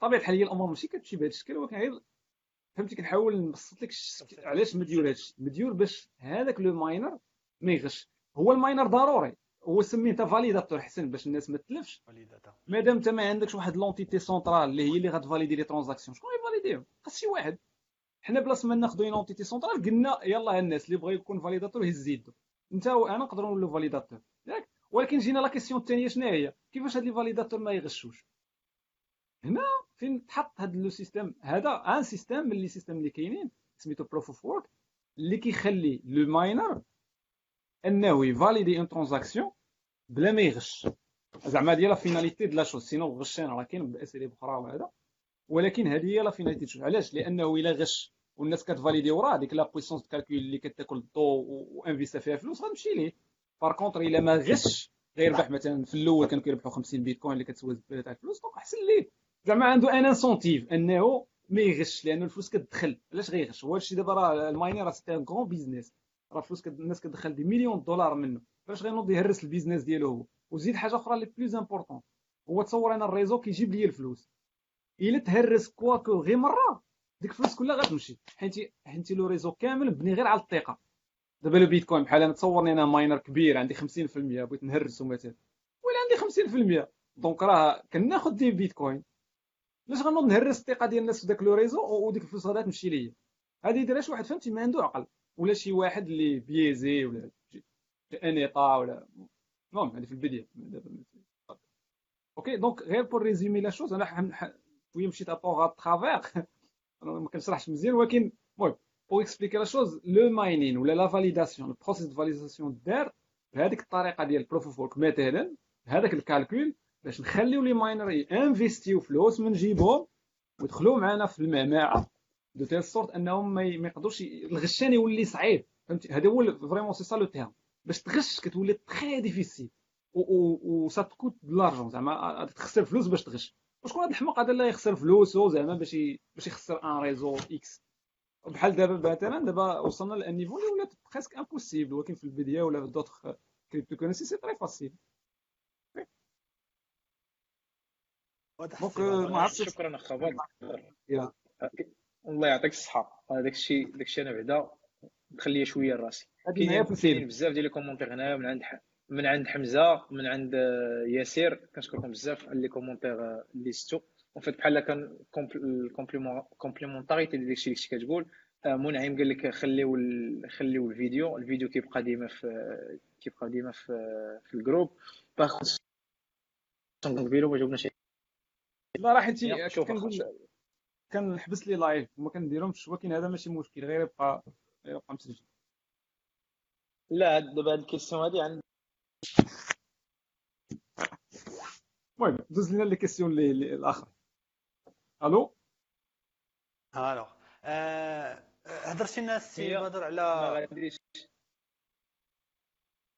A: طبيعة الحال هي الأمور ماشي كتمشي بهذا الشكل ولكن غير فهمتي كنحاول نبسط لك علاش مديور هادشي؟ مديور باش هذاك le miner ما يغش. هو ال miner ضروري. هو سميتها validateur حسن باش الناس ما تلفش. مادام انت ما عندكش واحد l'entité centrale اللي هي اللي غت valider les transactions شكون ي valider هم خاص شي واحد. حنا بلاص ما ناخذوا l'entité centrale قلنا يلاه الناس اللي بغى يكون validateur يهز يدو انت وأنا نقدروا نولوا validateur ياك؟ ولكن جينا la question الثانية شنو هي؟ كيفاش هاد les validateurs ما يغشوش؟ هنا فين تحط هذا le système؟ هذا un système من les systèmes اللي كاينين سميتو proof of work اللي كيخلي le miner انه ي valider une transaction بلا ما يغش. زعما هذه la finalité de la chose sinon غشينا راه كاين باساليب أخرى وهذا. ولكن هذه هي la finalité chose. علاش؟ لأنه إلا غش والناس كت valider وراه ديك la puissance calcul اللي كتاكل الضو و investa فيها فلوس غتمشي ليه. par contre إلا ما غش غيربح مثلا في الأول كانوا كيربحوا 50 بيتكوين اللي كتسوى تاع الفلوس donc أحسن ليه. زعما عنده un incentive انه ما يغش لأن الفلوس كتدخل. علاش غيغش؟ هو هادشي دابا راه ال miner راه c'était un grand business. راه الفلوس الناس كتدخل des millions دولار منه. فاش غينوض يهرس ال business ديالو هو؟ وزيد حاجة أخرى اللي plus important هو تصور أنا ال réseau كيجيب لي الفلوس. إلا تهرس كواكو غير مرة ديك الفلوس كلها غتمشي. حيت حيت le réseau كامل مبني غير على الثقة. دابا le bitcoin بحال أنا تصورني أنا miner كبير عندي 50% بغيت نهرسو مثلا. ولا عندي 50% donc راه كناخذ des bitcoins. علاش غنوض نهرس الثقه ديال الناس في ذاك le réseau وديك الفلوس غادا تمشي ليا. هذه يديرها شي واحد فهمتي ما عنده عقل ولا شي واحد اللي بيزي ولا un état ولا المهم هذه في البداية. ok donc غير pour résumer la chose أنا شوية مشيت à part travers أنا ما كنشرحش مزيان ولكن المهم pour expliquer la chose le mining ولا la validation ال process de validation دار بهذيك الطريقة ديال proof of work مثلا هذاك ال calcul باش نخليو les miners investi و فلوس من جيبهم ويدخلوا معنا في المعمعة. de telle sorte أنهم ما يقدروش الغشان يولي صعيب. فهمتي؟ هذا هو vraiment c'est ça le terme باش تغش كتولي très difficile و ça te coûte de l'argent زعما تخسر فلوس باش تغش. وشكون هذا الحماق هذا اللي يخسر فلوسو زعما باش باش يخسر un réseau X بحال دابا مثلا دابا وصلنا ل un niveau اللي ولات presque impossible ولكن في البداية ولا في d'autres crypto currency c'est très facile
B: donc ما عرفتش شكرا اخا الله يعطيك الصحة. داك الشيء داك الشيء أنا بعدا. مخليه شوية راسي. كاين بزاف ديال les commentaires هنايا من عند من عند حمزة من عند ياسير كنشكركم بزاف على les commentaires اللي c'est tout en fait بحال كان complémentarité ديال داكشي اللي كتقول منعم. قال لك خليو خليو الفيديو. الفيديو كيبقى ديما في كيبقى ديما في في ال groupe باغ كبيره ما جاوبناش
A: لا راه حيت كنقول كنحبس les lives وما كنديرهمش ولكن هذا ماشي مشكل غير يبقى يبقى مسجل.
B: لا دابا هاد ال question هادي عند
A: المهم دوز لنا les questions الآخر. ألو؟
C: ألو. آه، هضرتي لنا السي بدر على
B: ما غاديش.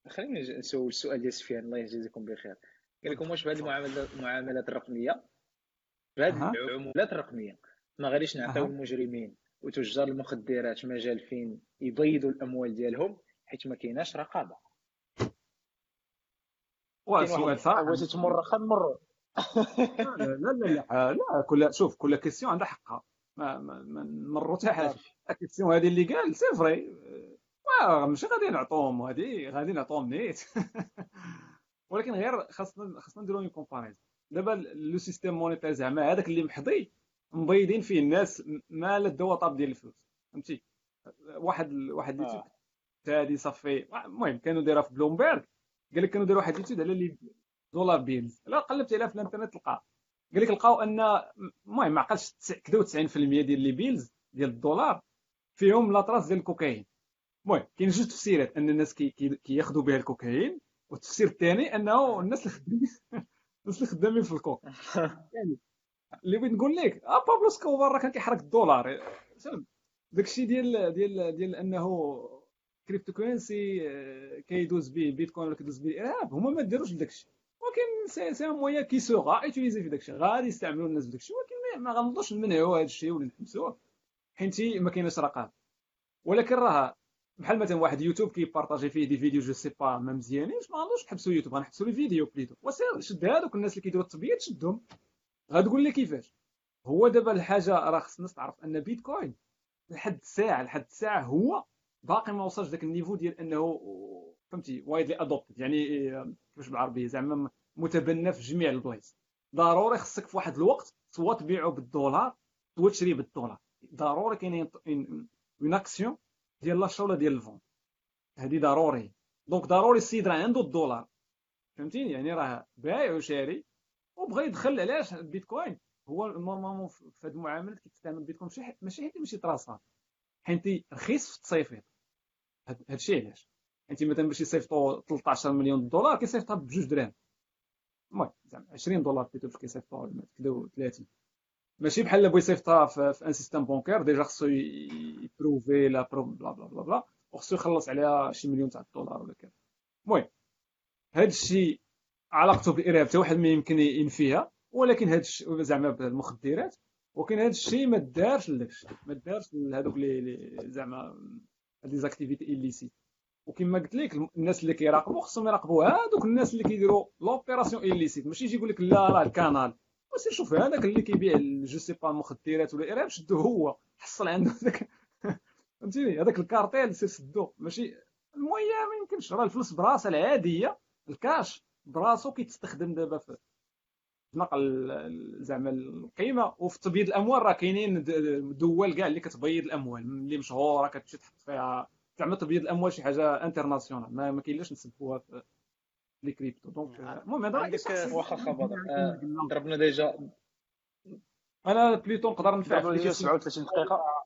B: خليني نسول السؤال ديال سفيان الله يجزيكم بخير. قال لكم واش بهذه المعاملات الرقمية؟ بهذه العمولات الرقميه ما غاديش نعطيو المجرمين وتجار المخدرات مجال فين يبيضوا الأموال ديالهم حيت ما كايناش رقابة.
A: سؤال صعب.
B: بغيتي تمر نمروا
A: لا لا لا لا كل شوف كل كيسيون عندها حقها ما ما نمروا حتى حاجة ال question هذه اللي قال c'est vrai ماشي غادي نعطوهم هذه غادي نعطوهم نيت. ولكن غير خاصنا خاصنا نديرو une comparaison دابا le système monétaire زعما هذاك اللي محضي مبيضين فيه الناس ما لا الدواء طاب ديال الفلوس فهمتي؟ واحد واحد l'étude هادي صافي. المهم كانوا دايرها في بلومبيرغ. قال لك كانوا دايروا واحد l'étude على les dollar bills. لا قلبت عليها في الإنترنت تلقى قال لك لقاو أن المهم ما عقلش كداو 90% ديال les bills ديال الدولار فيهم la trace ديال الكوكايين المهم كاين جوج تفسيرات أن الناس كياخذوا كي بها الكوكايين والتفسير الثاني أنه الناس اللي الناس اللي خدامين في الكوك. يعني اللي بغيت نقول لك آه بابلو إسكوبار راه كان كيحرك الدولار. داكشي ديال ديال ديال أنه crypto currency آه، كيدوز به بيتكوين ولا كيدوز به الإرهاب هما ما داروش داكشي ولكن c'est c'est un moyen qui sera utilisé في داكشي غادي يستعملوا الناس في داكشي. ولكن ما غنوضوش نمنعوا هذا الشيء ولا نحبسوه حيت ما كايناش رقابة. ولكن راه بحال مثلا واحد يوتيوب كي partager فيه des vidéos je sais pas ما مزيانينش ما غنوضوش نحبسوا يوتيوب غنحبسوا les vidéos plutôt وسير شد هذوك الناس اللي كيديروا التبييض شدهم غتقول لي كيفاش هو دابا الحاجة راه خص الناس تعرف ان بيتكوين لحد الساعة لحد الساعة هو باقي ما وصلش ذاك ال niveau ديال انه فهمتي widely adopted يعني كيفاش بالعربيه زعما متبنى في جميع البلايص ضروري خصك في واحد الوقت soit تبيعو بالدولار soit تشري بالدولار ضروري كاين une action ديال l'achat ولا ديال la vente. هذه ضروري. donc ضروري السيد راه عنده الدولار. فهمتيني؟ يعني راه بايع وشاري وبغى يدخل علاش البيتكوين؟ هو normalement في هذه المعاملات كيستعمل البيتكوين ماشي ماشي حيت ماشي tracé ات حيت رخيص في التصيفيط هذا. الشيء علاش؟ حيت مثلا باش يصيفطوا 13 مليون دولار كيصيفطها بجوج دراهم. المهم زعما 20 دولار plutôt باش كيصيفطوا كدا 30 ماشي بحال بغى يصيفطها في ان سيستم بونكير ديجا خصو ي prouver bla bla bla bla bla وخصو يخلص عليها شي مليون تاع الدولار ولا كذا المهم هذا الشيء علاقته بالإرهاب حتى واحد ما يمكن ينفيها. ولكن هذا الشيء زعما بالمخدرات. ولكن هذا الشيء ما دارش الشيء ما دارش لهذوك اللي زعما لي les activités illicites وكما قلت لك الناس اللي كيراقبوا خصهم يراقبوا هذوك الناس اللي كيديروا l'opération illicite ماشي يجي يقول لك لا راه ال canal. وسير شوف هذاك اللي كيبيع je sais pas المخدرات ولا الارهاب شدو هو حصل عنده ذاك فهمتيني؟ هذاك الكارتيل سير سدو ماشي المهم ما يمكنش راه الفلوس براسها العادية الكاش براسو كيتستخدم دابا في نقل زعما القيمة وفي تبييض الأموال راه كاينين دول كاع اللي كتبيض الأموال اللي مشهورة كتمشي تحط فيها زعما تبييض الأموال شي حاجة انترناسيونال ما كاينلاش نسبوها في لي كريبتو دونك المهم هذا
B: عندك واخا خبر ضربنا ديجا
A: أنا بليتو نقدر نفع
B: ديجا 37 دقيقه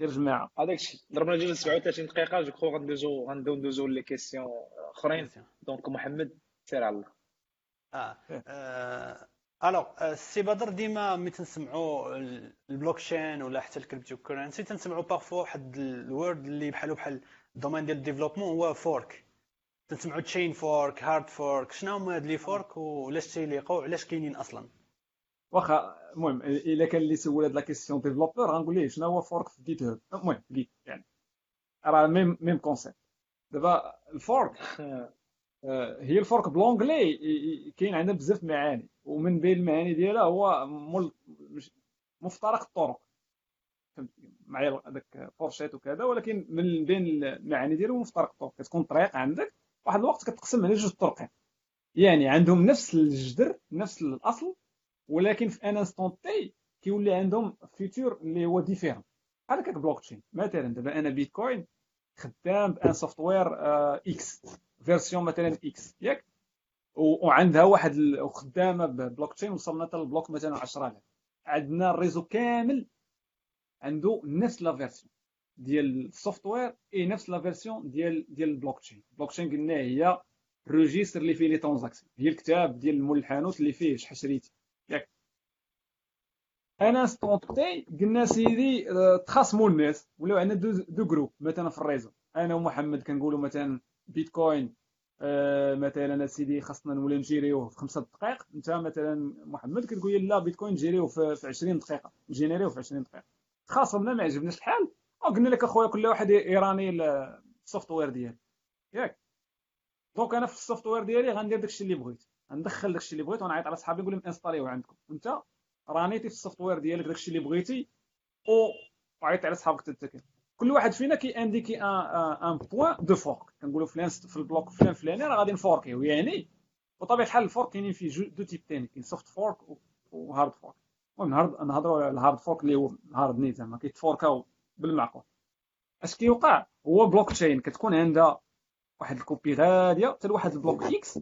A: غير جماعة
B: هذاك الشيء ضربنا ديجا 37 دقيقه جو كخو غندوزو غندوزو لي كيسيون اخرين donc محمد سير على الله
C: آه alors سي بدر ديما ملي تنسمعوا البلوكشين ولا حتى ال cryptocurrency تنسمعوا parfois واحد ال word اللي بحالو بحال ال domaine ديال ال développement هو fork تنسمعوا chain fork hard fork شنو هما هاد les forks وعلاش تيليقوا علاش كاينين أصلا؟
A: واخا المهم إلا كان اللي سول هاد la question développeur غنقول ليه شنو هو fork في GitHub المهم Git يعني. راه même même concept دابا ال fork آه، هي ال fork بلونجلي كاين عندنا بزاف معاني. ومن بين المعاني ديالها هو مفترق الطرق. معايا هذاك fourchette وكذا ولكن من بين المعاني ديالو مفترق الطرق. كتكون طريق عندك واحد الوقت كتقسم على جوج طرقين. يعني عندهم نفس الجدر نفس الأصل ولكن في un instant t كيولي عندهم futur اللي هو différent بحال هكاك بلوك تشين مثلا دابا أنا بيتكوين خدام ب un software X version مثلا X ياك؟ وعندها واحد خدامه ببلوك تشين وصلنا حتى لل bloc مثلا 10000 عندنا ال réseau كامل عنده نفس la version ديال ال software اي نفس la version ديال ديال ال blockchain ال blockchain قلنا هي ال registre اللي فيه les transactions هي الكتاب ديال مول الحانوت اللي فيه شحال شريتي. ياك. à un instant t قلنا سيدي آه، تخاصموا الناس. ولاو عندنا deux, deux groupes مثلا في ال réseau. أنا ومحمد كنقولوا مثلا بيتكوين آه مثلا سيدي خاصنا نولي نجينيريوه في خمسة دقائق. انت مثلا محمد كتقول لي لا بيتكوين نجينيريوه في 20 دقيقة. نجينيريوه في 20 دقيقة. تخاصمنا ما عجبناش الحال. قلنا لك أخويا كل واحد ي run-ي ال software ديالو ياك. donc أنا في ال software ديالي غندير داكشي اللي بغيت. غندخل داكشي اللي بغيت ونعيط على صحابي نقول لهم installer-يوه عندكم. وانت run-يتي في ال software ديالك داكشي اللي بغيتي و عيط على صحابك حتى كل واحد فينا كي indiquer un un point de fork كنقولوا فلان في ال bloc فلان فلاني راه غادي ن fork-يو يعني بطبيعة الحال ال fork كاينين فيه deux types تاني. كاين soft fork و hard fork المهم نهضروا على ال hard fork اللي هو ال hard نيت زعما كيت fork-او. بالمعقول. اش كيوقع هو بلوك تشين كتكون عندها واحد ال copie غاديه حتى لواحد ال bloc X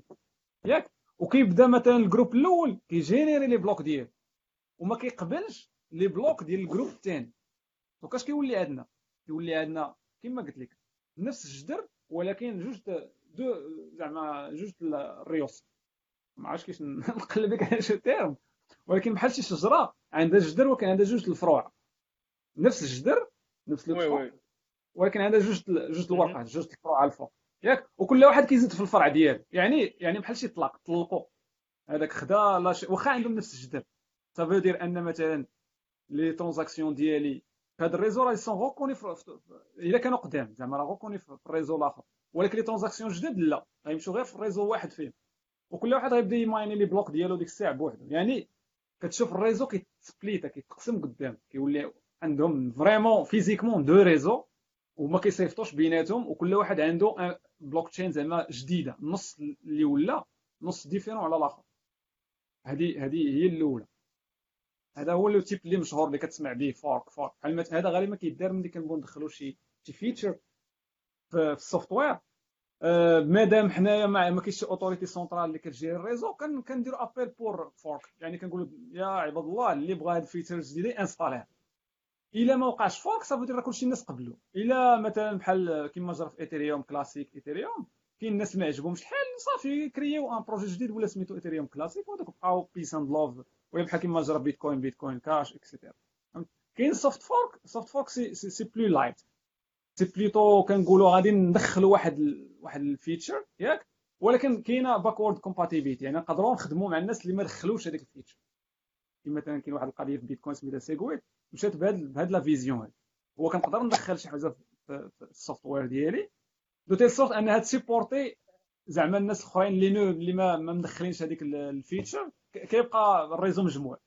A: ياك وكيبدا مثلا ال groupe الأول كي générer les blocs ديالو وما كيقبلش les blocs ديال ال groupe الثاني donc أش كيولي عندنا؟ كيولي عندنا كما قلت لك نفس الجدر ولكن جوج deux زعما جوج ال réseaux. ما عرفتش كيفاش نقلب لك على شي terme ولكن بحال شي شجرة عندها جدر وكان عندها جوج الفروع. نفس الجدر نفس الفروع ولكن عندها جوج جوج الورقات جوج الفروع على الفوق ياك؟ وكل واحد كيزيد في الفرع ديالو. يعني يعني بحال شي طلاق طلقوا هذاك خدا لا شي واخا عندهم نفس الجدر ça veut dire أن مثلا les transactions ديالي هاد ال réseau راه sont reconnues الا كانوا قدام زعما راه reconnues في ال réseau الآخر. ولكن les transactions جداد لا غيمشيو غير في ال réseau واحد فيهم. وكل واحد غيبدا ي mine-ي les blocs ديالو ديك الساعة بوحدو. يعني كتشوف ال réseau كيت split-ا كيتقسم قدام كيولي عندهم vraiment physiquement deux réseaux وما كيصيفطوش بيناتهم وكل واحد عنده بلوك تشين زعما جديدة. نص اللي ولا نص différent على الآخر. هذه هذه هي الأولى. هذا هو le type اللي مشهور اللي كتسمع به fork fork. هذا غالبا كيدار ملي كنبغيو ندخلوا شي شي feature في ال software أه مادام حنايا ما كاينش autorité centrale اللي كت gérer ال réseau كنديروا ابيل بور فورك يعني كنقولوا يا عباد الله اللي بغى هاد الفيتشر الجديده انستاليها الا ما وقعش فورك صافي راه كلشي الناس قبلوا الا مثلا بحال كما جرى في ايثيريوم كلاسيك ايثيريوم كاين الناس ما عجبهمش. الحال صافي كرييو ان بروجي جديد ولا سميتو ايثيريوم كلاسيك ودوك بقاو بيس اند لوف بحال كما جرى بيتكوين بيتكوين كاش اكسيتيرا كاين سوفت فورك سوفت فورك سي سي, سي بلو لايت سي بليتو كنقولوا غادي ندخلوا واحد ال... واحد الفيتشر ياك ولكن كاينة backward compatibility يعني نقدروا نخدموا مع الناس اللي ما دخلوش هذيك ال feature مثلا كاين واحد القضية في بيتكوين سميتها SegWit مشات بهاد بهاد la vision هادي. هو كنقدر ندخل شي حاجة في ال software ديالي de telle sorte انها ت supporter زعما الناس الأخرين اللي اللي ما مدخلينش هذيك ال feature كيبقى ال réseau مجموع.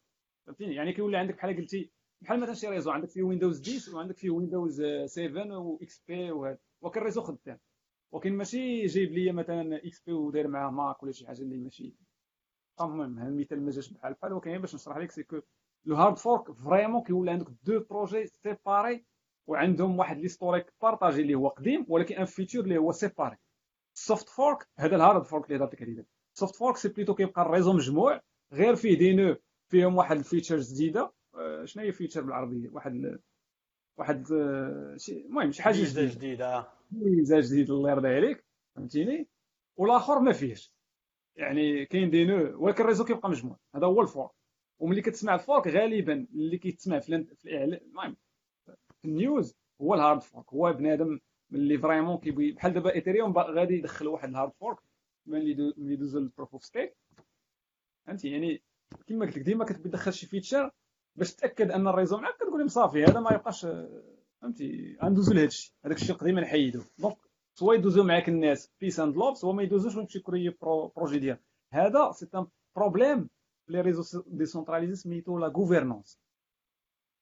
A: فهمتيني؟ يعني كيولي عندك بحال قلتي بحال مثلا شي réseau عندك فيه Windows 10 وعندك فيه Windows 7 و XP وهذا ولكن ال réseau خدام. ولكن ماشي جايب لي مثلا XP وداير معاه Mac ولا شي حاجة اللي ماشي. المهم هذا المثال ما جاش بحال بحال ولكن باش نشرح لك c'est que le hard fork vraiment كيولي عندك deux projets séparés وعندهم واحد l'historique partagé اللي هو قديم ولكن un futur اللي هو séparé. ال soft fork هذا ال hard fork اللي هضرت لك عليه. ال soft fork c'est plutôt كيبقى ال réseau مجموع غير فيه des nœuds فيهم واحد ال features جديدة. آه، شنو هي feature بالعربية؟ واحد واحد آه، شي المهم شي حاجة
C: جديدة. جديدة
A: ميزة جديد الله يرضي عليك فهمتيني؟ والآخر ما فيهش. يعني كاين des nœuds ولكن ال réseau كيبقى مجموع. هذا هو ال fork. وملي كتسمع ال fork غالبا اللي كيتسمع في الاعلان المهم في ال news هو ال hard fork هو بنادم اللي vraiment كيبغي بحال دابا Ethereum غادي يدخل واحد ال hard fork ملي يدوز ال proof of stake فهمتي؟ يعني كما قلت لك ديما كتبغي تدخل شي feature باش تاكد أن ال réseau معاك كتقول لهم صافي هذا ما يبقاش فهمتي؟ غندوزو لهذا الشيء. هذاك الشيء القديم نحيدو. donc soit يدوزو معاك الناس. peace and love soit ما يدوزوش ويمشي créer projet ديال هذا c'est un problème les réseaux décentralisés سميتو la gouvernance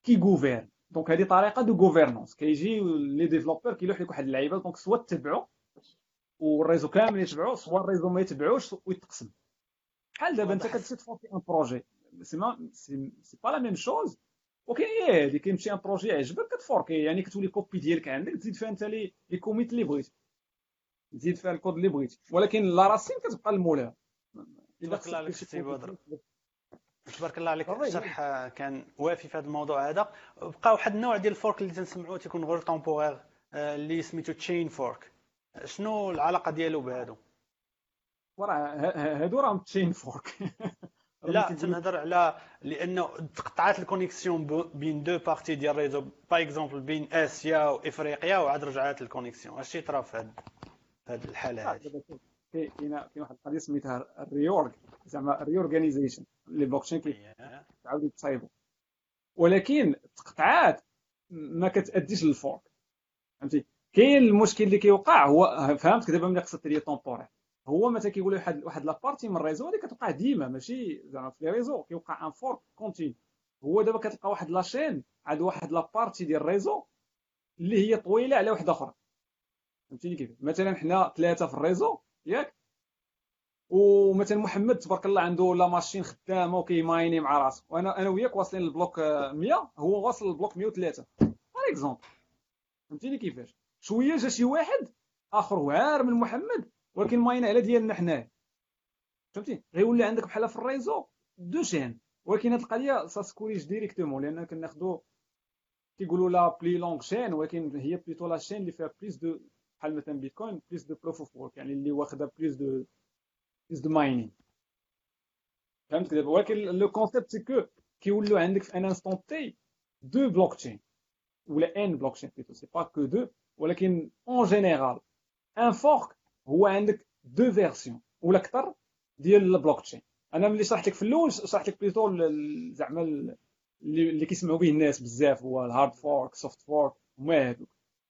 A: qui gouverne donc هذه طريقه de gouvernance كيجي les développeurs كيلوح لك واحد اللعيبه donc soit تتبعوا و ال réseau كامل يتبعوا soit ال réseau ما يتبعوش ويتقسم بحال دابا انت كتسيت فوقي un projet c'est mais c'est pas la même chose هي هذه كيمشي un projet يعجبك كت forki يعني كتولي copie ديالك عندك تزيد فيها انت les commits اللي بغيتي تزيد فيها الكود اللي بغيتي ولكن la racine كتبقى المولا
C: تبارك الله عليك سي بدر تبارك الله عليك الشرح كان وافي في هذا الموضوع هذا. بقى واحد النوع ديال ال fork اللي تنسمعوه تيكون غير temporaire آه، اللي سميتو chain fork شنو العلاقة ديالو بهادو؟
A: وراه هادو راهم chain fork
C: لا تنهضر على لأنه تقطعات ال connexion بين deux parties ديال ال réseau par exemple بين آسيا وإفريقيا وعاد رجعات ال connexion اش طرا في هذه الحالة هذه
A: كاين كاين واحد القضية سميتها ال reorg زعما reorganization les blockchains كيتعاودوا يتصايبوا. ولكن التقطعات ما كتأديش لل fork فهمتي؟ كاين المشكل اللي كيوقع هو فهمت دابا ملي قصدت لي temporaire هو مثلا كيقول واحد واحد la partie من ال réseau هذه كتوقع ديما ماشي زعما في les réseaux كيوقع un fork continu هو دابا كتلقى واحد la chaîne عند واحد la partie ديال ال réseau اللي هي طويلة على واحدة أخرى فهمتيني كيف؟ مثلا حنا ثلاثة في ال réseau ياك؟ ومثلا محمد تبارك الله عنده la machine خدامه وكي miner مع راسه وأنا أنا وياك واصلين لل block 100 هو واصل لل block 103 par exemple فهمتيني كيفاش؟ شوية جا شي واحد آخر واعر من محمد ولكن mine على ديالنا حنايا فهمتي؟ غيولي عندك بحال في ال réseau deux chaînes ولكن هاد القضية ça se corrige directement لأن كناخذوا كيقولوا la plus longue chaîne ولكن هي plutôt la chaîne اللي فيها plus de بحال مثلا Bitcoin plus de proof of work يعني اللي واخدة plus de plus de mining فهمت دابا ولكن le concept c'est que كيولوا عندك في un instant t deux blockchains ولا une blockchain c'est pas que deux ولكن en général un fork هو عندك deux versions ولا أكثر ديال البلوك تشين أنا ملي شرحت لك في الأول شرحت لك plutôt زعما اللي كيسمعوا به الناس بزاف هو ال hard fork soft fork هما هادوك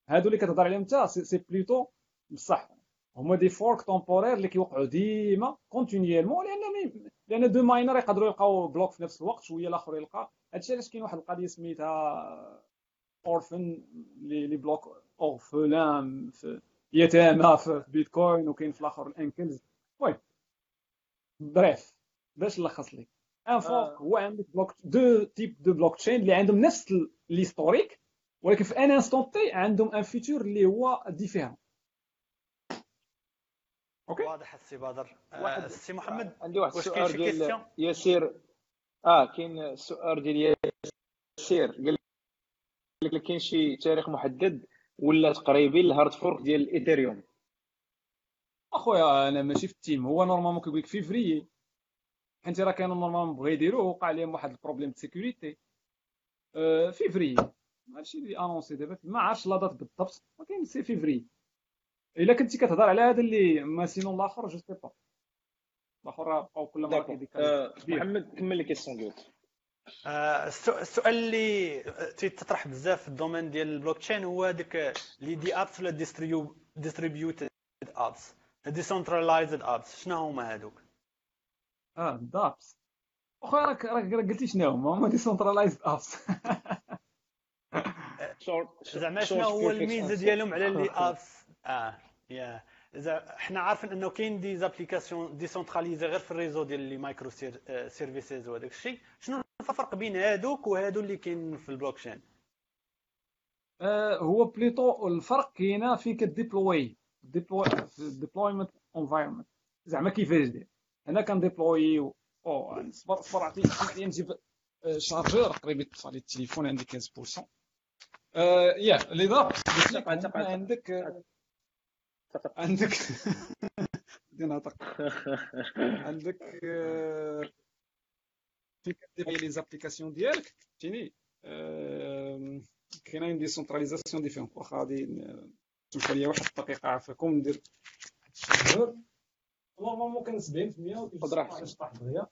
A: هادو اللي كتهضر عليهم انت c'est plutôt بصح هما des forks temporaires اللي كيوقعوا ديما continuellement لأن لأن deux miners يقدروا يلقاو block في نفس الوقت شوية الآخر يلقى. هادشي علاش كاين واحد القضية سميتها orphan les blocks orphelins في يتامى في بيتكوين وكاين في الآخر ال uncles المهم bref. باش نلخص لك. un fork هو عندك block deux types de blockchain اللي عندهم نفس l'historique ولكن في un instant t عندهم un futur اللي هو différent
C: OK. واضح السي بدر السي محمد
B: عندي واحد. السؤال ديال ياسير آه كاين السؤال ديال ياسير قال لك كاين شي تاريخ محدد ولا تقريبي ال hard fork ديال ال
A: Ethereum أخويا أنا ماشي في ال team. هو normalement كيقول لك فيفري حيت راه كانوا normalement بغا يديروه وقع عليهم واحد ال problème de sécurité. février هادشي اللي annoncé دابا. ما عرفتش la date بالضبط ولكن c'est février إلا كنتي كتهضر على هذا اللي ما sinon الآخر je sais pas الآخر بقاو كل مرة
B: كيديك محمد كمل les questions ديالك.
C: السؤال اللي تيتطرح بزاف في ال domaine ديال البلوك تشين هو هذاك les DApps ولا distributed apps decentralized apps شنو هما هذوك
A: آه DApps أخويا راك راك قلتي شنو هما؟ هما decentralized apps
C: زعما شنو هو الميزة ديالهم على les apps آه يا. إذا حنا عارفين إنه كاين des applications décentralisées غير في ال réseau ديال les microservices وهذاك الشيء. شنو الفرق بين هادوك وهادو اللي كاين في البلوك تشين
A: آه هو plutôt الفرق كاينة في ك déployer deployment environment زعما كيفاش دير هنا كن déployer أو صبر صبر عطي نجيب chargeur قريب يطفى لي التليفون عندي 15% آه يا لي ضرب عندك عندك؟ عندك فين كدير les applications ديالك؟ فهمتيني كاينين des centralisations différentes واخا غادي تمشى ليا واحد الدقيقة عافاكم ندير ال chargeur normalement كان 70% وكيفاش علاش طاح دغيا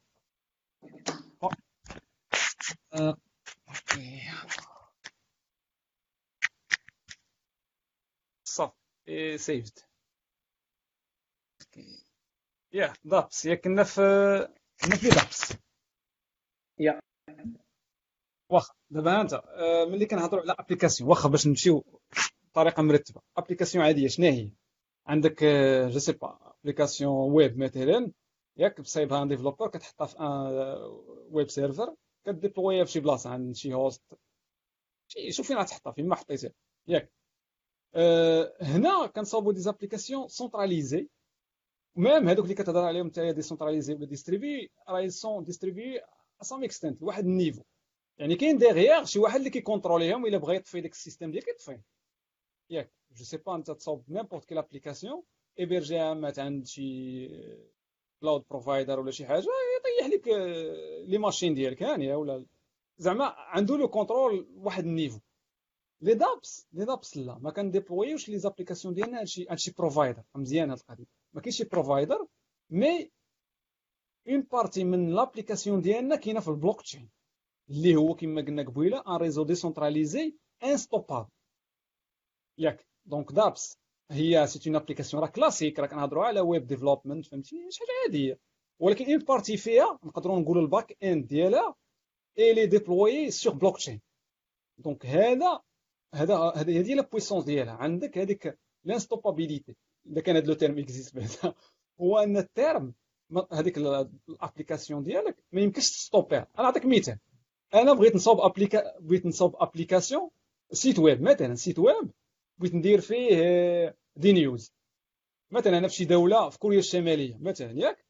A: صافي سيفد يا DApps يا كنا في كنا في DApps
B: يا
A: واخا دابا أنت آه، ملي كنهضروا على application واخا باش نمشيو بطريقه مرتبة. application عادية شنو هي؟ عندك je sais pas application web مثلا ياك بصايبها un développeur كتحطها في un web server كديبلويها في شي بلاصة عند شي host شي شوف فين غتحطها فين ما حطيتها. ياك. أه هنا كنصاوبوا des applications centralisées même هذوك اللي كتهضر عليهم نتايا décentralisées ولا distribuées راه sont distribuées en: some extent لواحد ال niveau. يعني كاين derrière شي واحد اللي كيكونتروليهم الا بغى يطفي داك ال système ديالك يطفيه ياك je sais pas انت تصاوب n'importe quelle application ايبرجيها مات عند شي cloud provider ولا شي حاجة يطيح لك les machines ديالك هانيه ولا زعما عنده le contrôle واحد ال niveau. les DApps les DApps لا ما كنديبلويوش les applications ديالنا هادشي هادشي provider مزيان هاد القضية. ما كاينش provider mais une partie من l'application ديالنا كاينة في البلوك تشين اللي هو كما قلنا قبيله un réseau décentralisé unstoppable ياك donc DApps هي c'est une application راه كلاسيك راه كنهضروا على web development فهمتي شي حاجة عاديه ولكن une partie فيها نقدروا نقولوا ال back end ديالها elle est déployée sur blockchain donc هذا هذا هذه هي la puissance ديالها عندك هذيك l'unstoppabilité إذا كان هذا le terme existe بعدا. هو أن ال terme هذيك ال application ديالك ما يمكنش تستوبيها. أنا نعطيك مثال. أنا بغيت نصاوب applica بغيت نصاوب application site web مثلا site web بغيت ندير فيه des news مثلا أنا في شي دولة في كوريا الشمالية. مثلا ياك؟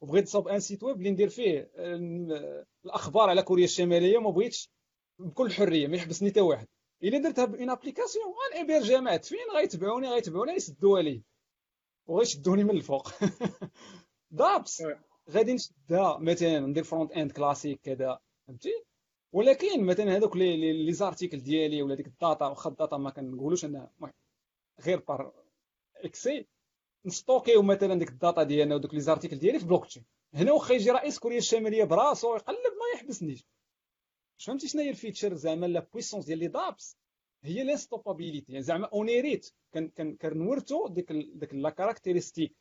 A: وبغيت نصاوب un site web اللي ندير فيه الأخبار على كوريا الشمالية. ما بغيتش بكل حرية ما يحبسني حتى واحد. الا درتها ب une application غنعبر جامعات فين غيتبعوني غيتبعوني يسدوها لي وغيشدوني من الفوق DApps غادي نشدها مثلا ندير front end classique كذا فهمتي ولكن مثلا هذوك les les articles ديالي ولا ديك ال data واخا ال data ما كنقولوش انها غير بار اكسي نستوكيو مثلا ديك ال data ديالنا ودوك les articles ديالي في بلوك تشين هنا واخا يجي رئيس كوريا الشماليه براسو يقلب ما يحبسنيش فهمتي شنو هي ال feature زعما la puissance ديال les DApps هي l'unstoppabilité يعني زعما on hérite كنورثو ديك ديك la caractéristique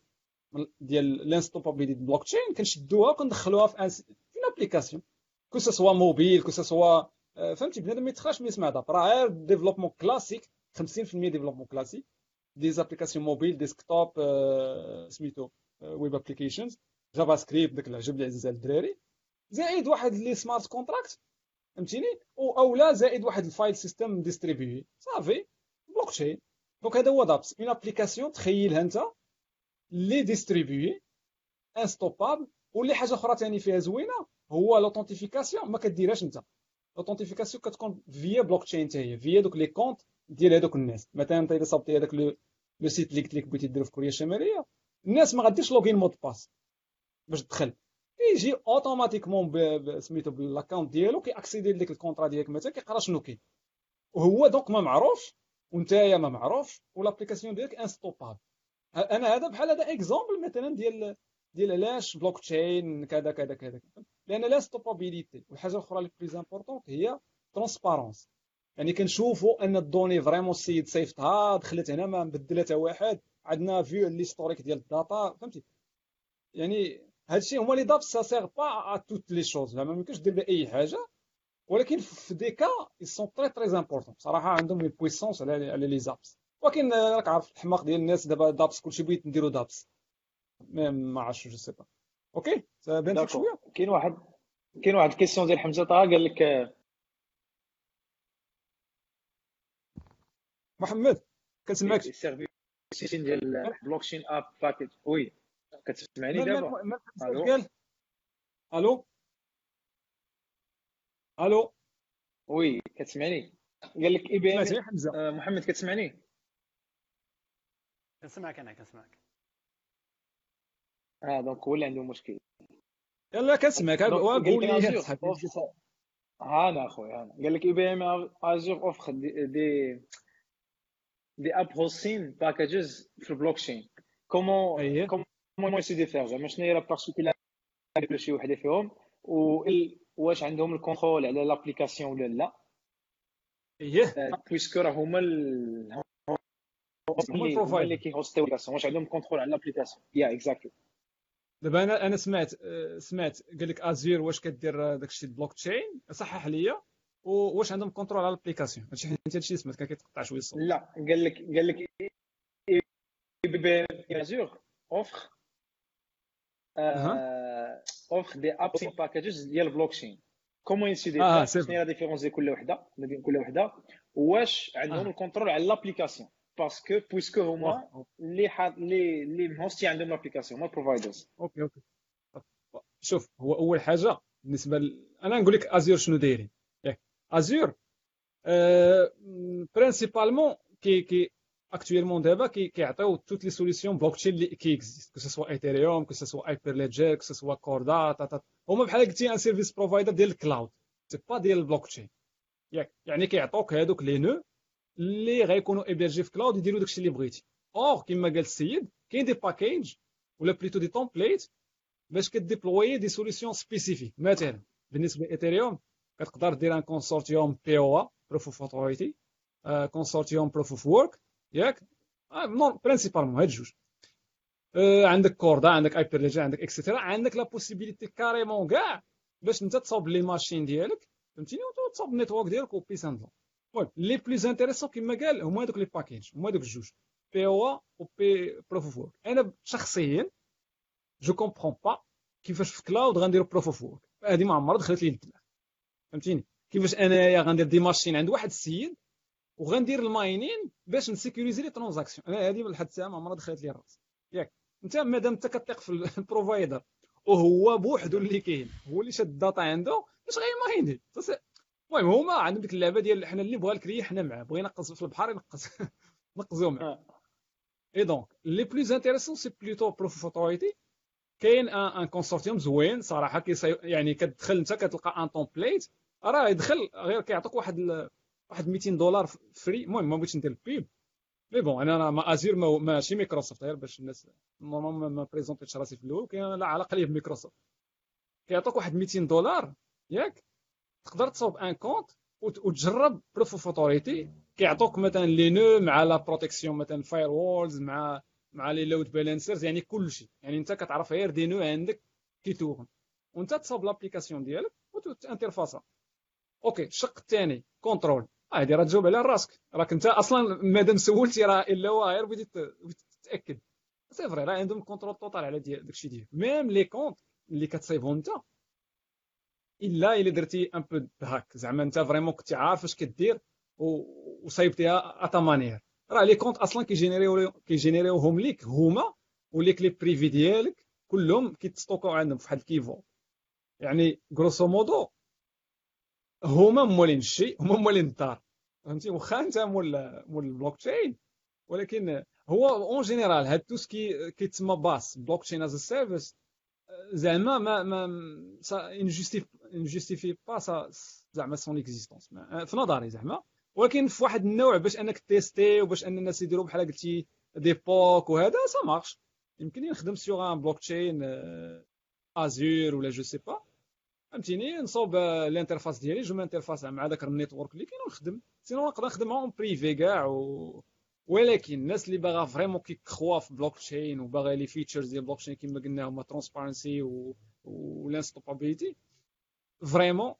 A: ديال l'unstoppabilité blockchain كنشدوها وكندخلوها في في application que ce soit mobile que ce soit فهمتي؟ بنادم ما يتخاش من يسمع دابا راه غير développement classique 50% développement classique des applications mobiles desktop سميتو web applications JavaScript داك العجب اللي عزيز على الدراري. زائد واحد les smart contracts فهمتيني؟ أو لا زائد واحد ال file system distribué صافي. blockchain donc هذا هو DApps une application تخيلها أنت. les distribuées unstoppable واللي حاجة أخرى ثاني فيها زوينة هو l'authentification ما كديرهاش أنت. l'authentification كتكون via blockchain حتى هي. via دوك les comptes ديال هذوك الناس. مثلا أنت إذا صاوبتي هذاك le site اللي قلت لك بغيتي ديرو في كوريا الشمالية الناس ما غاديش login mot de passe باش تدخل. يجي automatiquement سميتو بال account ديالو كي اكسيدي لديك ال contrat ديالك مثلا كيقرا شنو كاين وهو donc ما معروفش وانتيا ما معروفش وال application ديالك unstoppable أنا هذا بحال هذا exemple مثلا ديال ديال علاش بلوك تشين كذا كذا كذا لأن l'unstoppabilité والحاجة الاخرى اللي plus importante هي transparence يعني كنشوفوا ان ال données vraiment السيد صيفطها دخلت هنا ما مبدلها حتى واحد عندنا vu l'historique ديال ال data فهمتي يعني هادشي هما les DApps ça sert pas à toutes les choses زعما ما يمكنش دير أي حاجة. ولكن في des cas ils sont très très importants. صراحة عندهم une puissance على على les apps ولكن راك عارف الحماق ديال الناس دابا DApps كلشي بغيت نديرو DApps. ما عرفتش je sais pas ok بان شوية
B: كاين واحد كاين واحد ال question ديال حمزة طه قال لك
A: محمد كنسمعك.
B: ال service ديال بلوكشين اب package oui كتسمعني دابا؟
A: ألو؟ ألو؟ ألو؟
B: oui كتسمعني. قال لك IBM؟ محمد كتسمعني؟
C: كنسمعك أنا كنسمعك.
B: آه donc هو اللي عنده مشكل.
A: يلا كنسمعك. قول لي
B: ها أنا اخويا أنا قال لك IBM Azure offrent des des des apps packages في ال blockchain comment comment ça diffère زعما شنو هي la particularité شي وحده فيهم واش عندهم ال contrôle على l'application ولا لا
A: إيه
B: puisque راه هما هما اللي كيهوستيو l'application واش عندهم contrôle على l'application يا exactly
A: دابا أنا أنا سمعت سمعت قال لك Azure واش كدير داك الشيء البلوك تشين صحح ليا واش عندهم contrôle على l'application هادشي حيت هادشي سمعت كان كيتقطع شوية الصوت
B: لا قال لك قال لك بي Azure offre offre des apps packages ديال ال blockchain comment ça
A: diffère
B: شنو هي différence ديال كل وحده ما بين كل وحده واش عندهم ال contrôle على الابليكاسيون parce que puisque هما اللي اللي اللي مهوستي عندهم l'application هما providers
A: okay okay شوف هو اول حاجة بالنسبة ل... أنا نقول لك Azure شنو دايرين Azure principalement qui qui actuellement دابا كيعطيو toutes les solutions blockchain اللي كيكزيست que ce soit Ethereum que ce soit Hyperledger que ce soit Corda هما بحال قلتي un service provider ديال ال cloud c'est pas ديال البلوك تشين ياك يعني كيعطوك هادوك les nœuds اللي غيكونوا hébergés في cloud يديروا داكشي اللي بغيتي or كما قال السيد كاين des packages ولا plutôt des templates باش ك déployer des solutions spécifiques مثلا بالنسبة ل Ethereum كتقدر دير un consortium PO proof of authority consortium proof of work ياك؟ non principalement هاد جوج. عندك Corda عندك Hyperledger عندك et cetera عندك la possibilité carrément كاع باش انت تصاوب les machines ديالك فهمتيني؟ وتصاوب ال network ديالك وبيس اند المهم les plus intéressants كما قال هما هذوك les packages هما هذوك الجوج PO و P proof of work أنا شخصيا je comprends pas كيفاش في cloud غنديرو proof of work هذه ما عمرها دخلت لي الدماغ فهمتيني؟ كيفاش أنايا غندير des machines عند واحد السيد وغندير ال mining باش ن sécuriser les transactions. أنا هذه لحد الساعة ما عمرها دخلت لي الراس. ياك. أنت مادام أنت كتثق في ال provider وهو بوحدو اللي كاين هو اللي شاد ال data عنده اش غيمايني المهم هما عندهم ديك اللعبة ديال حنا اللي بغا الكري حنا معاه. بغى ينقص في البحر ينقص نقصو معاه. et donc les plus intéressants c'est plutôt proof of authority كاين un consortium زوين صراحة كي يعني كتدخل أنت كتلقى un template راه يدخل غير كيعطيك واحد. واحد 200 دولار free المهم ما بغيتش ندير la pub mais bon أنا ما Azure ماشي مايكروسوفت غير باش الناس normalement ما بريزونتيتش راسي في الأول. كاين لا علاقه لي بميكروسوفت كيعطوك واحد 200 دولار. ياك؟ تقدر تصوب un compte وتجرب proof of authority كيعطوك مثلا les nœuds مع la protection مثلا firewalls مع مع les load balancers يعني كل شيء. يعني أنت كتعرف غير des nœuds عندك كي tournent وأنت تصوب l'application ديالك و ton interface okay الشق الثاني contrôle راه تجاوب على راسك راك انت أصلا مادام سولتي راه إلا هو غير بغيتي تتأكد. c'est vrai راه عندهم contrôle total على داكشي ديالك même les comptes اللي كتصايبهم أنت إلا إلا درتي un peu هاك زعما أنت vraiment كنتي عارف اش كدير وصايبتيها à ta manière راه les comptes أصلا كيجينيريو كيجينيريوهم ليك هما و les clés privées ديالك كلهم كيتستوكو عندهم فواحد ال key vault. يعني grosso modo هما مولين الشيء هما مولين الدار فهمتي؟ واخا انت مول مول البلوك تشين ولكن هو en général هاد tout ce qui كيتسمى BaaS blockchain as service زعما ما ما ن justifie pas زعما son existence في نظري زعما. ولكن في واحد النوع باش انك تيستي وباش ان الناس يديروا بحال قلتي des POC وهذا ça marche يمكن نخدم sur un blockchain Azure ولا je sais pas فهمتيني؟ نصوب ال interface ديالي j'interface مع داك ال network اللي كاين ونخدم sinon نقدر نخدم en privé كاع و... ولكن الناس اللي باغا vraiment كي croient في بلوك تشين وباغا les features ديال بلوك تشين كما قلنا هما transparency و, و ال unstoppability vraiment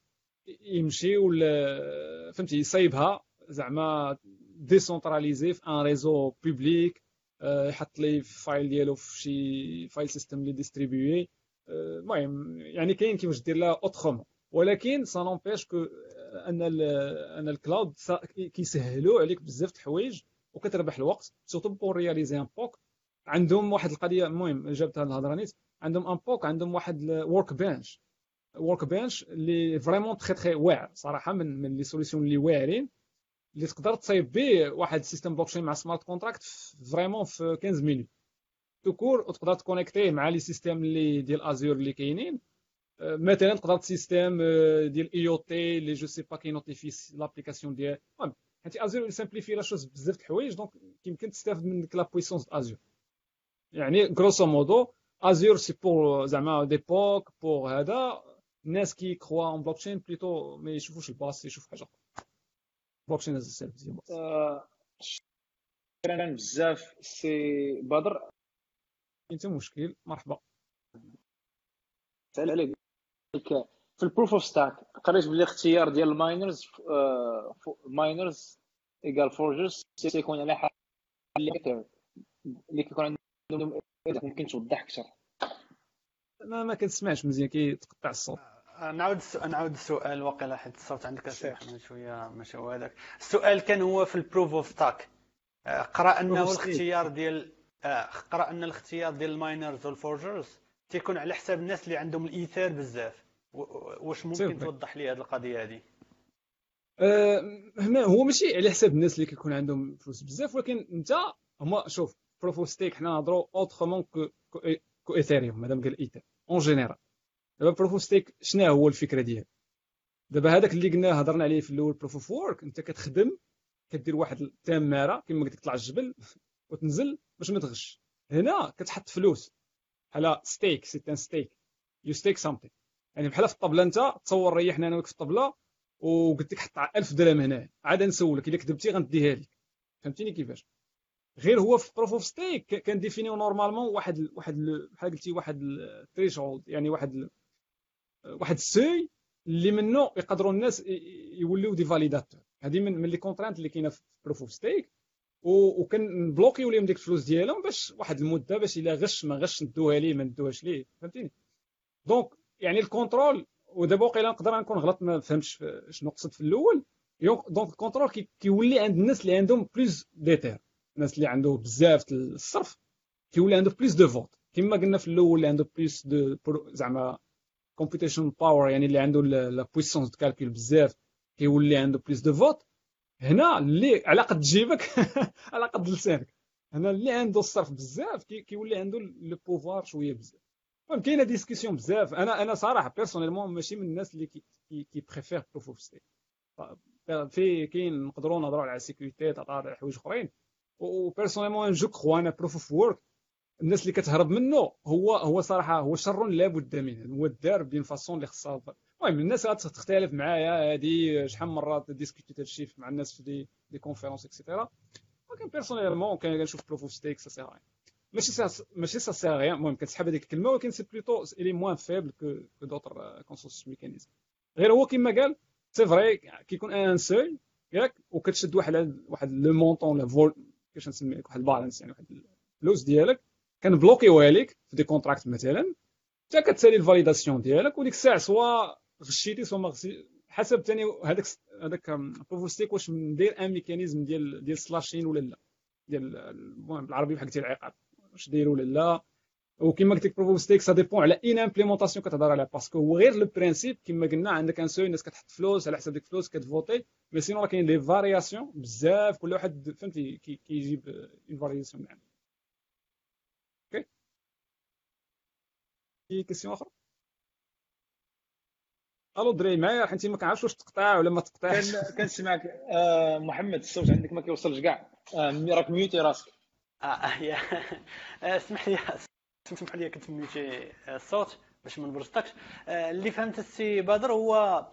A: يمشي ولا فهمتي يصايبها زعما décentralisée في un réseau public يحط les files ديالو في شي file system اللي distribué المهم يعني كاين كيفاش دير لها autrement ولكن ça n'empêche que أن أن ال cloud كيسهلوا عليك بزاف د الحوايج وكتربح الوقت surtout pour réaliser un POC عندهم واحد القضية المهم جابتها الهضرة نيت. عندهم un POC عندهم واحد ال workbench workbench اللي vraiment très très واعر صراحة من من les solutions اللي واعرين. اللي تقدر تصايب به واحد ال system blockchain مع smart contract vraiment في 15 minutes tout court وتقدر تكونيكتيه مع les systèmes اللي ديال Azure اللي كاينين مثلا تقدر système ديال IoT اللي je sais pas كينوتيفي l'application ديال حيت Azure simplifie la chose بزاف د الحوايج donc يمكن تستافد من ديك la puissance Azure يعني grosso modo Azure c'est pour زعما des POC pour هذا الناس كي croient en blockchain plutôt ما يشوفوش ال BaaS يشوفوا حاجة أخرى blockchain as service
B: شكرا بزاف سي بدر
A: انت مشكل مرحبا.
B: سأل عليك. في ال Proof of Stake قريت بلي اختيار ديال ال miners miners égal forgers سيكون على حال اللي كيكون عندهم ممكن توضح أكثر.
A: ما ما كنسمعش مزيان كيتقطع الصوت.
C: نعاود نعاود السؤال واقيلا حيت الصوت عندك شوية ماشي هو هذاك السؤال كان هو في ال Proof of Stake قرأ أنه الاختيار ديال آه، قرا أن الاختيار ديال ال miners وال forgers تيكون على حساب الناس اللي عندهم الايثار بزاف. واش ممكن توضح لي هذه القضية هذه
A: أه هنا هو ماشي على حساب الناس اللي كيكون عندهم فلوس بزاف ولكن أنت هما شوف Proof Stake حنا نهضروا autrement que que Ethereum مادام قال Ether en général دابا Proof Stake شنو هو الفكرة ديالو؟ دابا هذاك اللي قلنا هضرنا عليه في الأول Proof of Work أنت كتخدم كدير واحد التماره كما قلت تطلع الجبل وتنزل باش ما تغش. هنا كتحط فلوس بحال stake c'est un stake you stake something يعني بحال في الطبلة أنت تصور ريحنا أنا وياك في الطبلة وقلت لك حط 1000 درهم هنا. عاد نسولك إلا كذبتي غنديها لك. فهمتيني كيفاش؟ غير هو في Proof of Stake كان définiيو normalement واحد واحد بحال قلتي واحد ال threshold يعني واحد واحد ال seuil اللي منه يقدروا الناس يوليو des validateurs هذه من من les contraintes اللي كاينة في Proof of Stake وكنبلوكيو لهم ديك الفلوس ديالهم باش واحد المدة باش إلا غش ما غش ندوها ليه ما ندوهاش ليه فهمتيني؟ Donc يعني ال contrôle ودابا وقيلا نقدر نكون غلط ما فهمتش شنو قصد في الأول. Donc ال contrôle كيولي عند الناس اللي عندهم plus d'Ether الناس اللي عنده بزاف الصرف كيولي عنده plus de votes كما قلنا في الأول اللي عنده plus de زعما computation power يعني اللي عنده la puissance de calcul بزاف كيولي عنده plus de votes هنا اللي على قد جيبك على قد لسانك. هنا اللي عنده الصرف بزاف كيولي عنده le pouvoir شوية بزاف. المهم كاينة discussions بزاف. أنا أنا صراحة personnellement ماشي من الناس اللي كي كي préfère Proof of Stake في كاين نقدروا نهضروا على ال sécurité تهضر على حوايج أخرين. و personnellement je crois أنا Proof of Work الناس اللي كتهرب منه هو هو صراحة هو شر لا بد منه. هو دار ب une façon اللي خصها المهم الناس غتختلف معايا. هذه شحال من مره ديسكوتيت هادشي مع الناس في des des conférences et cetera ولكن personnellement كنشوف Proof of Stake ça sert ماشي ماشي سا سيغ المهم كتسحب هذيك الكلمة ولكن c'est plutôt elle est moins faible que d'autres consensus mechanism غير هو كما قال c'est vrai كيكون un seuil ياك وكتشد واحد واحد le montant la valeur كيفاش نسمي واحد ال balance يعني واحد الفلوس ديالك. كنبلوكيوها لك في des contracts مثلا. حتى كتسالي ال validation ديالك وديك الساعة سوا غشيتي ما حسب ثاني هذاك هذاك Proof Stake واش ندير un mécanisme ديال ديال slashing ولا لا. ديال المهم بالعربي بحال قلتي العقاب واش داير ولا لا. وكما قلت لك Proof Stake ça dépend على une implémentation كتهضر عليها. Parce que هو غير le principe كما قلنا عندك un seuil الناس كتحط فلوس على حساب ديك الفلوس كتفوتي. mais sinon راه كاين les variations بزاف كل واحد فهمتي كيجيب une variation من عنده OK في question أخرى ألو دري معايا حيت ما كنعرفش واش تقطع ولا ما تقطعش.
B: كنسمعك آه محمد الصوت عندك ما كيوصلش كاع. آه راك ميوتي راسك.
C: آه يا. اسمح لي اسمح لي كنت ميوتي الصوت باش ما نبرزطكش. آه، اللي فهمت السي بدر هو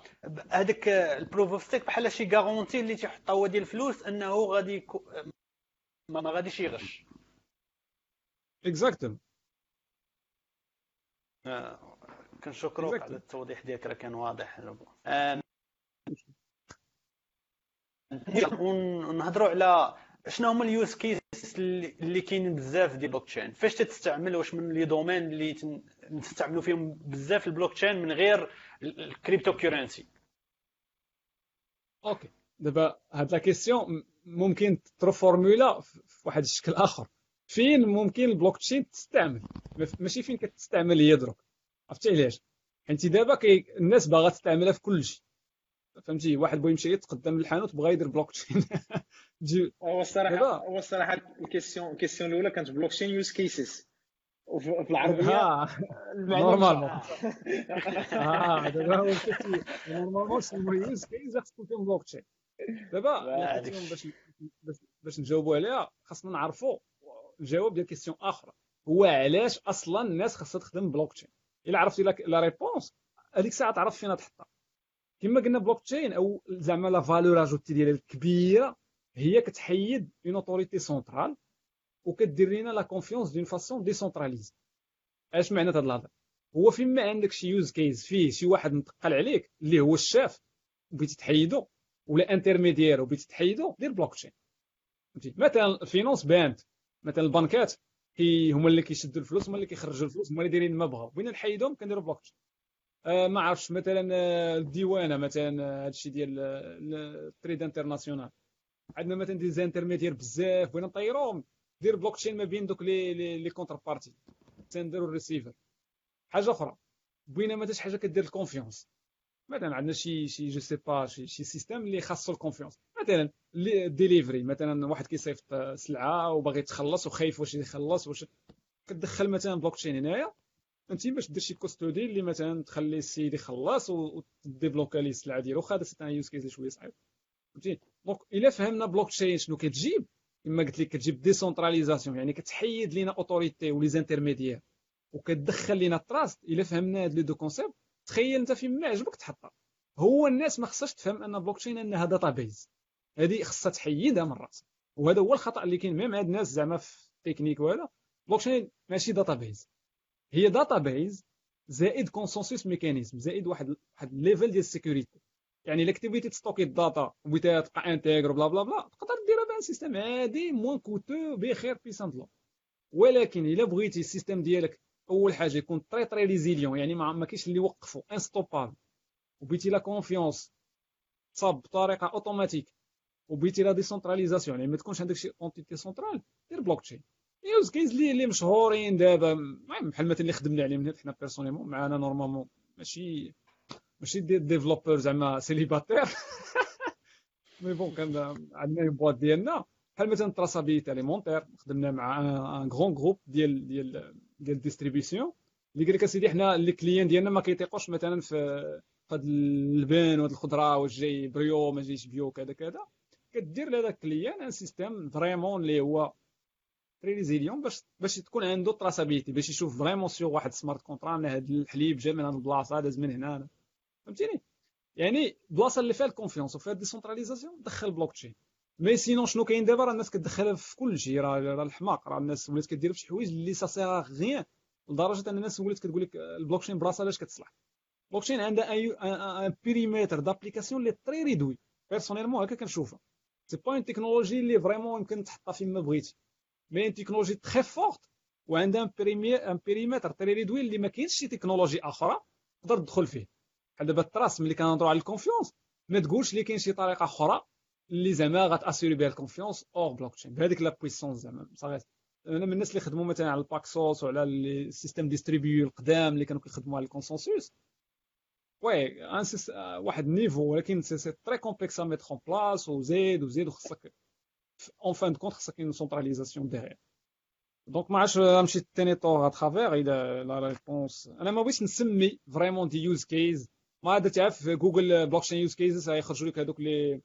C: هذاك ال Proof of Stake بحال شي garantie اللي تيحطها هو ديال الفلوس أنه غادي ما غاديش يغش.
A: Exactement
C: كنشكروك على التوضيح ديالك راه كان واضح. ونهضروا على شنو هما ال use cases اللي كاينين بزاف ديال البلوك تشين فاش تستعمل واش من les domaines اللي نستعملوا فيهم بزاف البلوك تشين من غير ال cryptocurrency
A: OK دابا هاد la question ممكن ترفورمولا في واحد الشكل آخر. فين ممكن البلوك تشين تستعمل ماشي فين كتستعمل هي دروك عرفتي علاش؟ حيت دابا كي الناس باغا تستعملها في كل شيء فهمتي؟ واحد بغى يمشي يتقدم للحانوت بغى يدير بلوك تشين
B: هو الصراحه هو الصراحة ال question ال question الأولى كانت blockchain use cases وفي العربيه
A: normalement آه دابا هو normalement شنو use case خصكم فيهم بلوك تشين دابا باش باش نجاوبوا عليها خاصنا نعرفوا الجواب ديال question أخرى هو علاش أصلا الناس خاصها تخدم بلوك تشين إلا عرفتي la réponse هذيك الساعة تعرف فين تحطها. كما قلنا بلوك تشين أو زعما la valeur ajoutée ديالها الكبيرة هي كتحيد une autorité centrale وكدير لنا la confiance d'une façon décentralisée اش معنى هذا الهضرة؟ هو فيما عندك شي use case فيه شي واحد متقل عليك اللي هو الشاف وبغيتي تحيدو ولا intermédiaire وبغيتي تحيدو دير بلوك تشين مثلا ال finance بانت مثلا البنكات. كي هما اللي كيشدوا الفلوس هما اللي كيخرجوا الفلوس هما اللي دايرين ما بغاو بغينا نحيدهم؟ كنديروا بلوك تشين آه ما عرفتش مثلا آه، الديوانة مثلا هذا الشيء ديال ال trade international. عندنا مثلا des intermédiaires بزاف بغينا نطيروهم دير بلوك تشين ما بين دوك les les, les contreparties sender ال receiver. حاجة أخرى بغينا مثلا شي حاجة كدير ال confiance. مثلا عندنا شي شي je sais pas شي, شي système اللي خاصو ال confiance. مثلا ديليفري مثلا واحد كيصيفط سلعة وباغي يتخلص وخايف واش يخلص واش كتدخل مثلا بلوك تشين هنايا انت باش دير شي custody اللي مثلا تخلي السيد يخلص وت débloquer ليه السلعة ديالو واخا هذا c'est un use case شوية صعيب. فهمتي؟ donc إلا فهمنا بلوك تشين شنو كتجيب كما قلت لك كتجيب décentralisation يعني كتحيد لينا autorité و les intermédiaires وكتدخل لينا trust إلا فهمنا هاد les deux concepts تخيل أنت فين ما عجبك تحطها. هو الناس ما خصهاش تفهم أن بلوك تشين أنها database هذه خصها تحيدها من راسك وهذا هو الخطأ اللي كاين même عند الناس زعما في التكنيك ولا بلوك تشين ماشي database هي داتا بيز زائد consensus mechanism زائد واحد واحد level ديال ال sécurité يعني إلا كنتي بغيتي ت stocker ال data وبغيتي تبقى intègre بلا بلا بلا تقدر ديرها ب un système عادي moins coûteux بخير puissant de loin ولكن إلا بغيتي ال système ديالك أول حاجة يكون très très résilient يعني ما كاينش اللي يوقفو unstoppable وبغيتي la confiance تصاب بطريقة اوتوماتيك وبغيتي la décentralisation يعني ما تكونش عندك شي entité centrale دير blockchain use cases اللي اللي مشهورين دابا بحال مثلا اللي خدمنا عليهم حنا personnellement معنا normalement ماشي ماشي des développeurs زعما célibataires mais bon كان عندنا boîte ديالنا بحال مثلا traçabilité alimentaire خدمنا مع un grand groupe ديال ديال ديال distribution اللي قال لك اسيدي حنا ال clients ديالنا ما كيطيقوش مثلا في هاد اللبن وهاد الخضره واش جاي bio ما جايش bio كذا كذا كدير لهذاك ال client un système vraiment اللي هو très résilient باش باش تكون عنده traçabilité باش يشوف vraiment sur واحد smart contrat ان هذا الحليب جا من هاد البلاصة داز من هنا فهمتيني؟ يعني بلاصة اللي فيها ال confiance وفيها ال décentralisation دخل blockchain mais sinon شنو كاين دابا؟ راه الناس كتدخلها في كل شيء راه الحماق راه الناس ولات كدير في شي حوايج اللي سا سيغ غيان لدرجة أن الناس ولات كتقول لك البلوك تشين براسها علاش كتصلح؟ البلوك تشين عندها un périmètre d'application اللي très réduit personnellement هكا كنشوفها c'est pas une technologie اللي vraiment يمكن تحطها فين ما بغيتي mais une technologie très forte وعندها un périmètre très réduit اللي ما كاينش شي تكنولوجي أخرى تقدر تدخل فيه بحال دابا ال trust ملي كنهضروا على ال confiance ما تقولش لي كاين شي طريقه أخرى اللي زعما غت assurer بها ال confiance hors blockchain بهذيك la puissance زعما صافي أنا من الناس اللي خدموا مثلا على ال Paxos وعلى ال systèmes distribués القدام اللي كانوا كيخدموا على ال consensus oui واحد ال niveau ولكن c'est c'est très complexe à mettre en place وزيد وزيد وخصك en fin de compte خصك une centralisation ديغير donc ما عرفتش نمشي تاني طور à travers إلى la réponse أنا ما بغيتش نسمي vraiment des use cases ما درت تعرف في Google blockchain use cases غيخرجوا لك هذوك les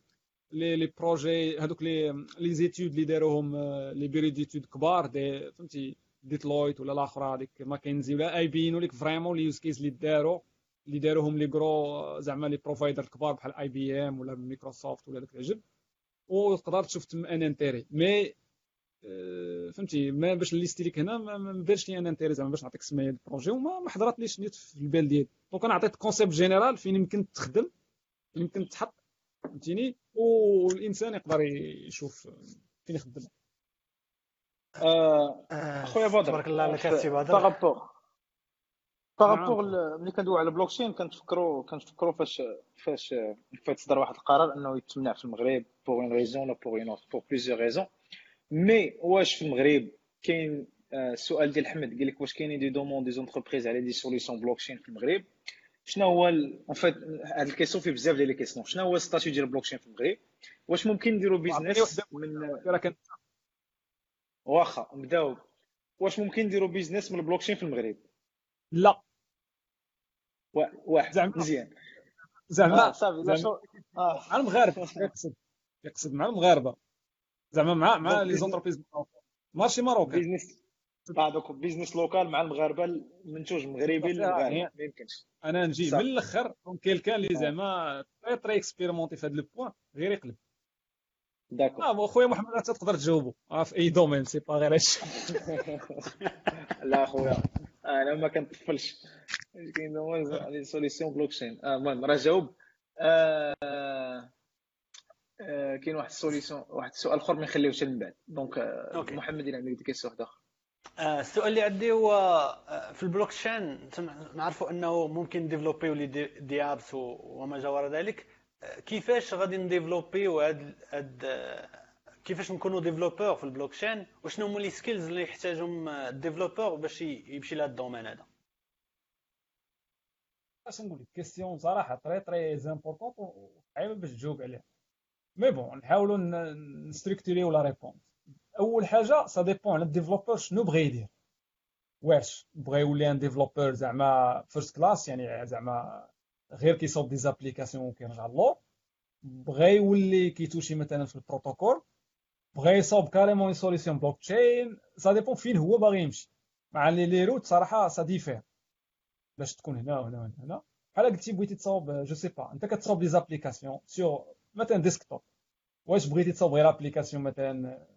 A: les les projets هذوك les les études اللي داروهم les bureaux d'études كبار دي فهمتي Deloitte ولا الاخرى هذيك ماكنزي ولا يبينوا لك vraiment les use cases اللي داروا اللي داروهم les gros زعما les providers كبار بحال IBM ولا مايكروسوفت ولا داك العجب. وتقدر تشوف تما un intérêt. mais فهمتي ما باش ن lister لك هنا ما بانش لي un intérêt زعما باش نعطيك سميه ال projet وما ما حضرتليش نيت في البال ديالي. donc أنا عطيت concept général فين يمكن تخدم يمكن تحط فهمتيني؟ والإنسان يقدر يشوف فين يخدم.
B: آه، أخويا بدر
C: تبارك الله عليك السي بدر
B: par rapport ملي كندويو على البلوكشين كنتفكروا كنتفكروا فاش فاش فاش صدر واحد القرار انه يتمنع في المغرب pour une raison ولا pour une pour plusieurs raisons mais واش في المغرب كاين السؤال ديال حمد قال لك واش كاينين des demandes des entreprises على des solutions blockchain في المغرب شنو هو en fait هاد ال question فيه بزاف ديال les questions شنو هو ال statut ديال البلوكشين في المغرب واش ممكن نديروا business من واخا نبداو واش ممكن نديروا business من البلوكشين في المغرب
A: لا
B: واحد. زعما. مزيان.
A: زعما.
B: آه صافي
A: آه. مع المغاربة يقصد. يقصد مع المغاربة. زعما مع مع les entreprises ماشي
B: marocaines. business donc business local مع المغاربة المنتوج مغربي للمغاربه ما يمكنش.
A: أنا نجي من الأخر quelqu'un اللي زعما très très expérimenté في هذا le point غير يقلب.
B: d'accord.
A: آه خويا محمد أنت تقدر تجاوبو. آه في أي domaine c'est pas غير هادشي.
B: لا خويا أنا ما كنطفلش. كاين les solutions blockchain المهم راه جاوب. آه كاين واحد ال solution واحد السؤال آخر ما نخليوش من بعد. donc محمد إلى عندك question واحدة أخرى
C: السؤال اللي عندي هو في البلوك تشين نعرفوا أنه ممكن développe يو les dApps وما جاور ذلك. كيفاش غادي ن développe يو هاد هاد كيفاش نكونوا développeur في البلوك تشين وشنو هما les skills اللي يحتاجهم ال développeur باش يمشي لهاد ال domaine هذا؟
A: اش نقول لك question صراحة très très importante وصعيبه باش تجاوب عليها. mais bon نحاولوا ن structure يو la réponse أول حاجة ça dépend على ال développeur شنو بغى يدير. واش بغى يولي un développeur زعما first class يعني زعما غير كيصوب des applications وكيرجع اللور بغى يولي كيتوشي مثلا في البروتوكول. بغى يصوب carrément solution blockchain ça dépend فين هو باغي يمشي. مع لي لي روت صراحة ça diffère. باش تكون هنا وهنا وهنا هنا بحال قلتي بغيتي تصاوب je sais pas انت كتصاوب des applications sur مثلا desktop واش بغيتي تصاوب غير application مثلا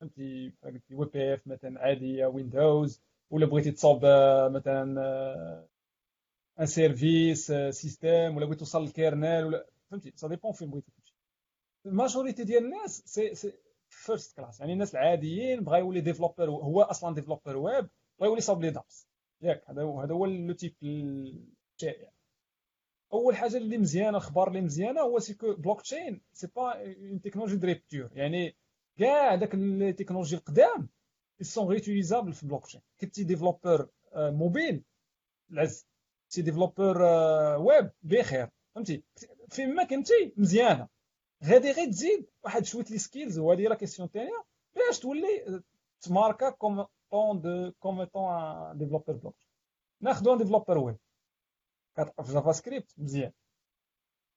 A: فهمتي قلتي WPF مثلا عادية Windows ولا بغيتي تصاوب مثلا un service système ولا بغيتي توصل لل kernel ولا فهمتي ça dépend فين بغيتي. ال majorité ديال الناس c'est c'est first class يعني الناس العاديين بغا يولي développeur هو أصلا développeur web بغا يولي يصاوب les dApps ياك هذا هو هذا هو le type الشائع. أول حاجة اللي مزيانة الأخبار اللي مزيانة هو c'est que blockchain c'est pas une technologie de rupture يعني كاع داك ال technologies القدام sont réutilisables في بلوك تشين كنتي développeur موبيل العز. c'est développeur web بخير. فهمتي؟ فين ما كنتي مزيانة. غادي غير تزيد واحد شوية les skills وهذه la question ثانية باش تولي تماركا comme tant de comme tant développeur block ناخذ ديفلوبور ويب كتعرف JavaScript مزيان.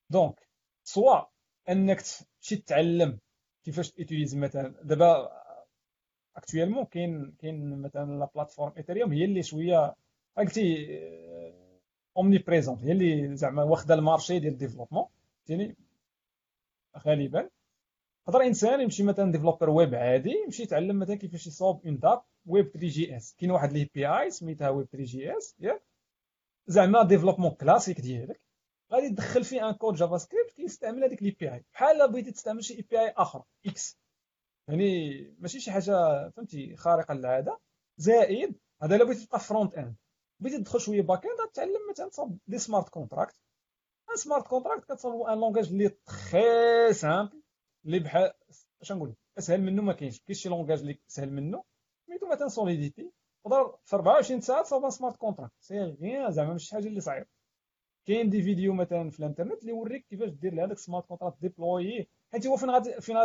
A: donc soit انك تمشي تتعلم كيفاش t'utilises مثلا. دابا actuellement كاين كاين مثلا la plateforme Ethereum هي اللي شوية قلتي omniprésente هي اللي زعما واخدة ال marché ديال ال développement. فهمتيني غالبا. يقدر انسان يمشي مثلا développeur web عادي يمشي يتعلم مثلا كيفاش يصوب une dApp web 3 JS كاين واحد l'API سميتها ويب 3 JS ياك زعما développement classique ديالك. غادي تدخل فيه un code JavaScript كيستعمل هذيك l'API بحال بغيتي تستعمل شي API أخرى X يعني ماشي شي حاجة فهمتي خارقة للعادة. زائد هذا إلا بغيتي تبقى front end بغيتي تدخل شوية back end غتعلم مثلا تصاوب des smart contracts smart contract كتصاوب un langage اللي très simple اللي بحال اش نقول أسهل منه ما كاينش. كاين شي langage اللي سهل منه سميتو مثلا Solidity تقدر في 24 ساعة تصاوب smart contract c'est rien زعما ماشي حاجة اللي صعيبة. كاين des vidéos مثلا في الإنترنت اللي يوريك كيفاش دير لهذاك smart contract déployer حيت هو فين غادي فين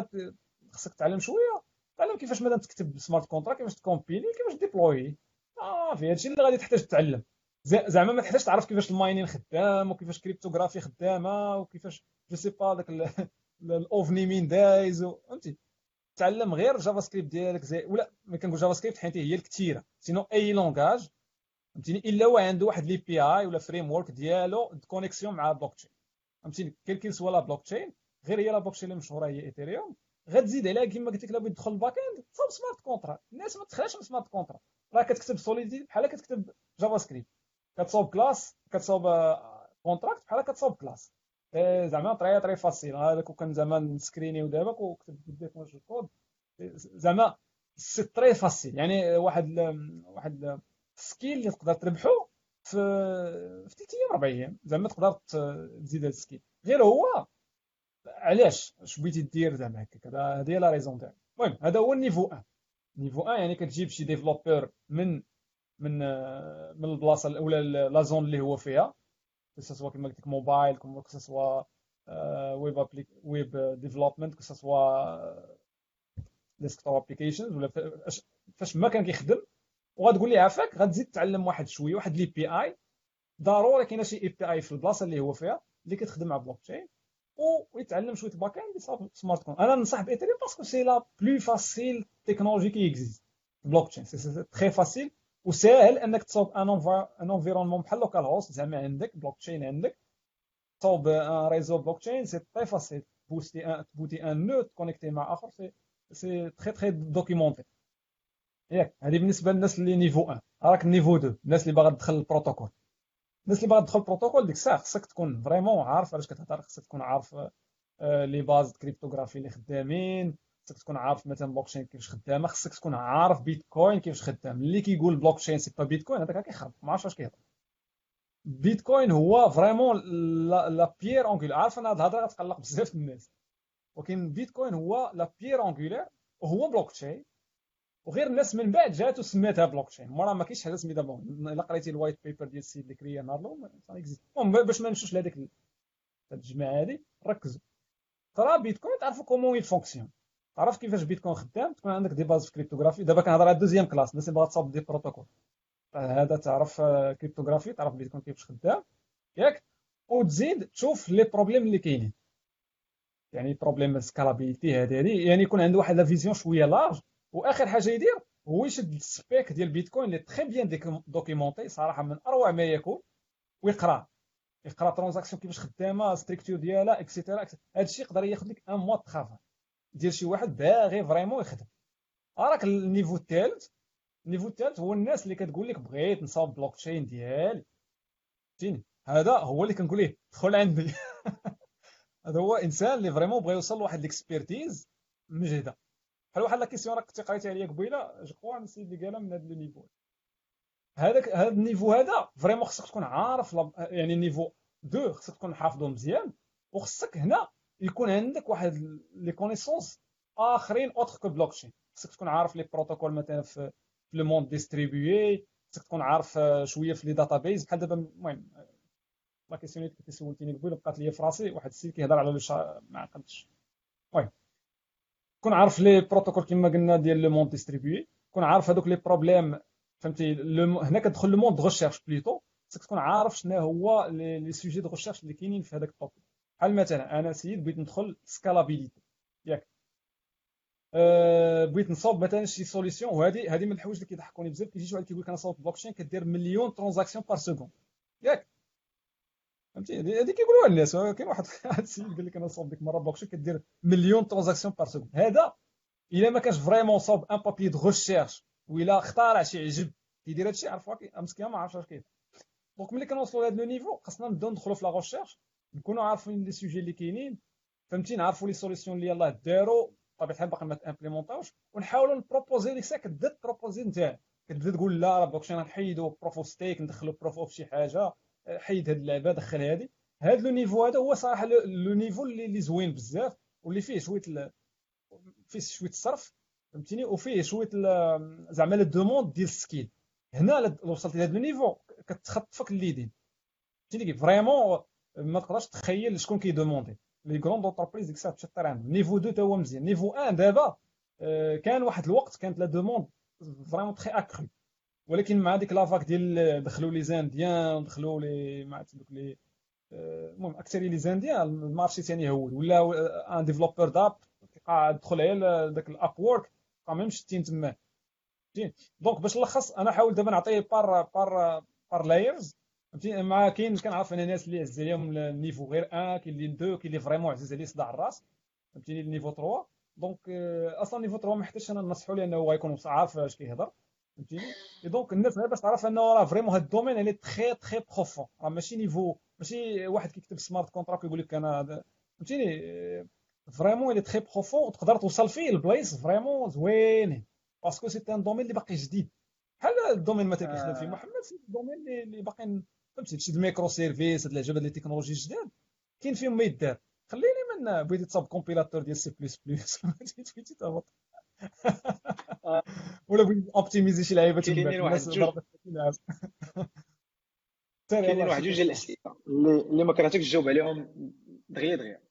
A: خصك تعلم شوية. تعلم كيفاش مثلا تكتب smart contract كيفاش تكومبيلي كيفاش déployer آه في هادشي اللي غادي تحتاج تتعلم. زعما ما تحتاج تعرف كيفاش ال mining خدام وكيفاش cryptographie خدامة وكيفاش je sais pas داك الأوفني مين دايز فهمتي؟ تعلم غير JavaScript ديالك زي ولا ما كنقول JavaScript حيت هي الكثيره sinon أي langage فهمتيني؟ إلا هو عنده واحد l'API ولا framework ديالو connexion مع بلوك تشين فهمتيني؟ quelle que soit la blockchain غير هي la blockchain اللي مشهورة هي Ethereum غتزيد عليها كما قلت لك بغيت تدخل ال back end smart contract الناس ما تخلاش من smart contract راه كتكتب Solidity بحال كتكتب JavaScript كتصاوب class كتصاوب contract بحال كتصاوب class. زعما très très facile هذاك كان زعما سكريني دابا وكتب بديت واش الكود. زعما c'est très facile يعني واحد واحد skill اللي تقدر تربحو في في ثلاث أيام أربع أيام. زعما تقدر تزيد هذا ال skill. غير هو علاش؟ اش بغيتي دير زعما هكاك؟ هذه هي la raison تاعي المهم هذا هو ال niveau 1 niveau 1 يعني كتجيب شي développeur من من من البلاصة الأولى la zone اللي هو فيها. soit كما قلت لك موبايل كما soit web applic web development soit desktop applications ولا فاش ما كان كيخدم وغتقول لي عافاك غتزيد تعلم واحد شوية واحد l'API ضروري كاينة شي API في البلاصة اللي هو فيها اللي كتخدم مع بلوك تشين ويتعلم شوية باك اند سمارت كون أنا ننصح ب Ethereum parce que c'est la plus facile technologie qui existe blockchain c'est très facile وساهل انك تصاوب un un environnement بحال localhost زعما عندك بلوك تشين عندك. تصاوب un réseau blockchain c'est très facile بوستي un تبوتي un node connecté مع آخر c'est c'est très très documenté ياك هذه بالنسبة للناس اللي niveau 1 راك niveau 2 الناس اللي باغا تدخل البروتوكول. الناس اللي باغا تدخل البروتوكول ديك الساعة خصك تكون vraiment عارف علاش كتهضر خصك تكون عارف les bases cryptographie اللي خدامين خصك تكون عارف مثلا بلوك تشين كيفاش خدامه خصك تكون عارف بيتكوين كيفاش خدام. اللي كيقول blockchain c'est pas بيتكوين هذاك كيخرب ما عرفتش واش كيهضر. بيتكوين هو vraiment la pierre angulaire عارف أنا هاد الهضرة غتقلق بزاف الناس. ولكن بيتكوين هو la pierre angulaire وهو بلوك تشين وغير الناس من بعد جات وسميتها بلوك تشين مرة ما كاينش حاجة سميتها block إلا قريتي ال white paper ديال السيد اللي كريا نهار المهم باش ما نمشوش لهذيك الجماعة هذه ركزوا. ترى بيتكوين تعرفوا comment il fonctionne تعرف كيفاش بيتكوين خدام؟ تكون عندك des bases في cryptographie. دابا كنهضر على deuxième classe. الناس اللي باغا تصاوب des protocoles. هذا تعرف cryptographie. تعرف بيتكوين كيفاش خدام. ياك. وتزيد تشوف les problèmes اللي كاينين. يعني problème scalabilité هذه يعني يكون عنده واحد la vision شوية large. وآخر حاجة يدير هو يشد ال spec ديال بيتكوين اللي très bien documentée. صراحة من أروع ما يكون. ويقرأ. يقرأ transaction كيفاش خدامة structure ديالها et cetera هذا الشيء يقدر ياخذ لك un mois travail ديال شي واحد باغي vraiment يخدم. راك ال niveau الثالث ال niveau الثالث هو الناس اللي كتقول لك بغيت نصاوب بلوك تشين ديالي. فهمتيني هذا هو اللي كنقول ليه. دخل عندي. هذا هو إنسان اللي vraiment بغى يوصل لواحد ال expertise مجهده بحال واحد la question راك كنتي قريتي عليا قبيلة جو السيد اللي قالها من هذا ال niveau هذاك هذا ال niveau هذا vraiment خصك تكون عارف يعني ال niveau deux خصك تكون حافظهم مزيان وخصك هنا يكون عندك واحد لي connaissances اخرين autres que blockchain خصك تكون عارف les protocoles مثلا في le monde distribué خصك تكون عارف شوية في les databases بحال دابا المهم la question اللي سولتيني قبيله بقات لي في راسي واحد السيد كيهضر على لو ما عقلتش المهم كون عارف les protocoles كما قلنا ديال le monde distribué كون عارف هذوك les problèmes فهمتي هنا كتدخل le monde recherche plutôt خصك تكون عارف شنو هو les sujets de recherche اللي كاينين في هذاك ال topic بحال مثلا أنا سيد بغيت ندخل scalability ياك. أه بغيت نصاوب مثلا شي solution وهذه هذه من الحوايج اللي كيضحكوني بزاف. كيجي شي واحد كيقول لك أنا صاوب بلوكشين كدير مليون transactions par seconde ياك. فهمتي؟ هذه كيقولوها الناس. كاين واحد السيد قال لك أنا صاوب ديك المره بلوكشين كدير مليون transactions par seconde هذا إلا ما كانش vraiment صاوب un papier de recherche ولا اخترع شي عجب كيدير هادشي عرف مسكين ما عرفش اش كاين donc ملي كنوصلوا لهذا le niveau خاصنا نبداو ندخلوا في la recherche نكونوا عارفين les sujets اللي كاينين. فهمتي نعرفوا les solutions اللي يلاه داروا بطبيعه الحال باقي ما تامبليمونطاوش ونحاولوا نبروبوزي ليك ساك كتبدا تبروبوزي نتاعك كتبدا تقول لا راه بلوكشين غنحيدوا proof of stake ندخلوا proof of شي حاجة. حيد هاد اللعبة دخل هادي. هاد le niveau هذا هو صراحة le niveau اللي زوين بزاف واللي فيه شوية فيه شوية الصرف فهمتيني؟ وفيه شوية زعما la demande ديال ال skill. هنا وصلت لهذا ال niveau كتخطفك الليدين فهمتيني فريمون ما تقدرش تخيل شكون كيدوموندي. لي كروند اونتربريز ديك الساعة تشطر عندهم نيفو 2 تا هو مزيان نيفو 1 دابا كان واحد الوقت كانت لا دوموند فريمون تخي اكري ولكن مع ديك لافاك ديال دخلوا لي زانديان دخلوا لي مع دوك لي آه، المهم أكثر لي زانديان المارشي ثاني هو ولا ان ديفلوبر داب دخل على داك الاب وورك ميم شتين تما. Donc باش نلخص أنا حاول دابا نعطي par par par layers مع كاين كنعرف أنا ناس اللي عز عليهم ال niveau غير 1 كاين اللي 2 كاين اللي vraiment عزيز عليه صداع الراس. فهمتيني؟ ال niveau 3 donc أصلا ال niveau 3 ما محتاجش أنا ننصحو لأنه هو غيكون عارف اش كيهضر. فهمتيني؟ إي donc الناس باش تعرف إنه راه vraiment هاد ال domaine اللي très très profond راه ماشي niveau ماشي واحد كيكتب smart contract ويقول لك أنا فهمتيني؟ vraiment اللي très profond وتقدر توصل فيه. لبلايص vraiment زوينين parce que c'est un domaine اللي باقي جديد. بحال ال domaine مثلا كيخدم فيه محمد c'est domaine اللي باقي فهمتي؟ هادشي ال micro services هاد العجب هاد les technologies جداد كاين فيهم ما يدار. خليني من بغيتي تصاوب compilateur ديال سي بلس بلس بغيتي تهبط. ولا بغيتي اوبتيميزي شي لعيبة
B: كاينين واحد جوج. كاينين واحد جوج الأسئلة. اللي ما كرهتكش تجاوب عليهم دغيا دغيا.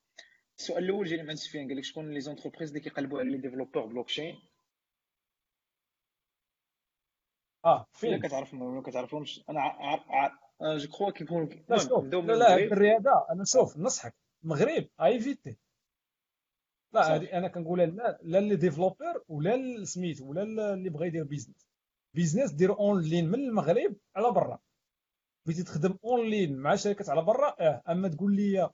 B: السؤال الأول جاني مع سفيان قال لك شكون لي زونتربريز اللي كيقلبوا على لي ديفلوبور بلوكشين
A: آه
B: فين؟ كتعرف ما كتعرفهمش. أنا جو كخوا كيكون
A: لا شوف. لا لا الرياضة أنا شوف نصحك. المغرب ايفيتي لا هذه أنا كنقولها لا لا اللي ديفلوبر ولا سميت ولا اللي بغى يدير بيزنس بيزنس دير اون لين من المغرب على برا. بغيتي تخدم اون لين مع شركات على برا آه أما تقول لي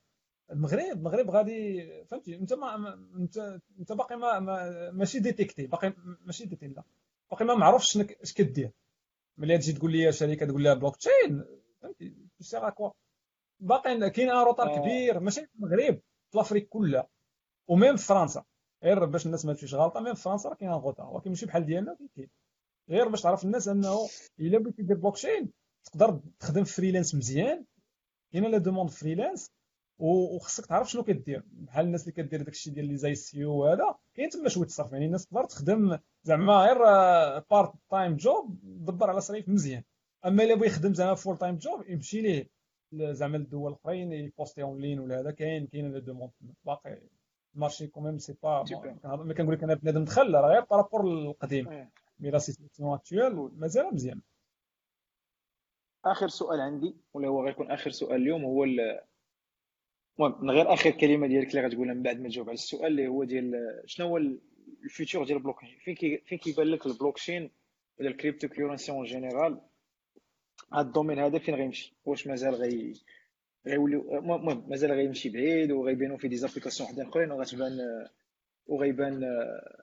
A: المغرب المغرب غادي فهمتي؟ أنت ما أنت أنت باقي ما, ما ماشي ديتيكتي باقي ماشي ديتيكتي لا. باقي ما معرفش اش كدير. ملي تجي تقول لي شركة تقول لها بلوك تشين فهمتي سيغ كوا باقي كاين ان روتار آه. كبير ماشي في المغرب في لافريك كلها وميم في فرنسا. غير باش الناس ما تمشيش غلطة ميم في فرنسا راه كاين ان روتار ولكن ماشي بحال ديالنا كاين. غير باش تعرف الناس أنه إلا بغيتي دير بلوكشين تقدر تخدم freelance مزيان. كاينة la demande freelance وخصك تعرف شنو كدير. بحال الناس اللي كدير داكشي ديال les ICO وهذا كاين تما شوية الصرف يعني الناس تقدر تخدم زعما غير part time job دبر على صريف مزيان. أما إلا بغى يخدم زعما full time job يمشي ليه. زعما الدول الأخرين يبوستي en ligne ولا هذا كاين كاين la demande. باقي ال marché quand même c'est pas ملي كنقول لك أنا بنادم دخل راه غير par rapport القديم mais la situation actuelle مازال مزيان.
B: آخر سؤال عندي ولا هو غيكون آخر سؤال اليوم هو المهم من غير آخر كلمة ديالك اللي غتقولها من بعد ما تجاوب على السؤال اللي هو ديال شنو هو ال futur ديال البلوكشين فين كي فين كيبان لك البلوكشين ولا ال cryptocurrency en général هاد ال domaine هذا فين غيمشي؟ واش مازال غي غيولي المهم مازال غيمشي بعيد وغيبانو فيه des applications وحدين اخرين وغتبان وغيبان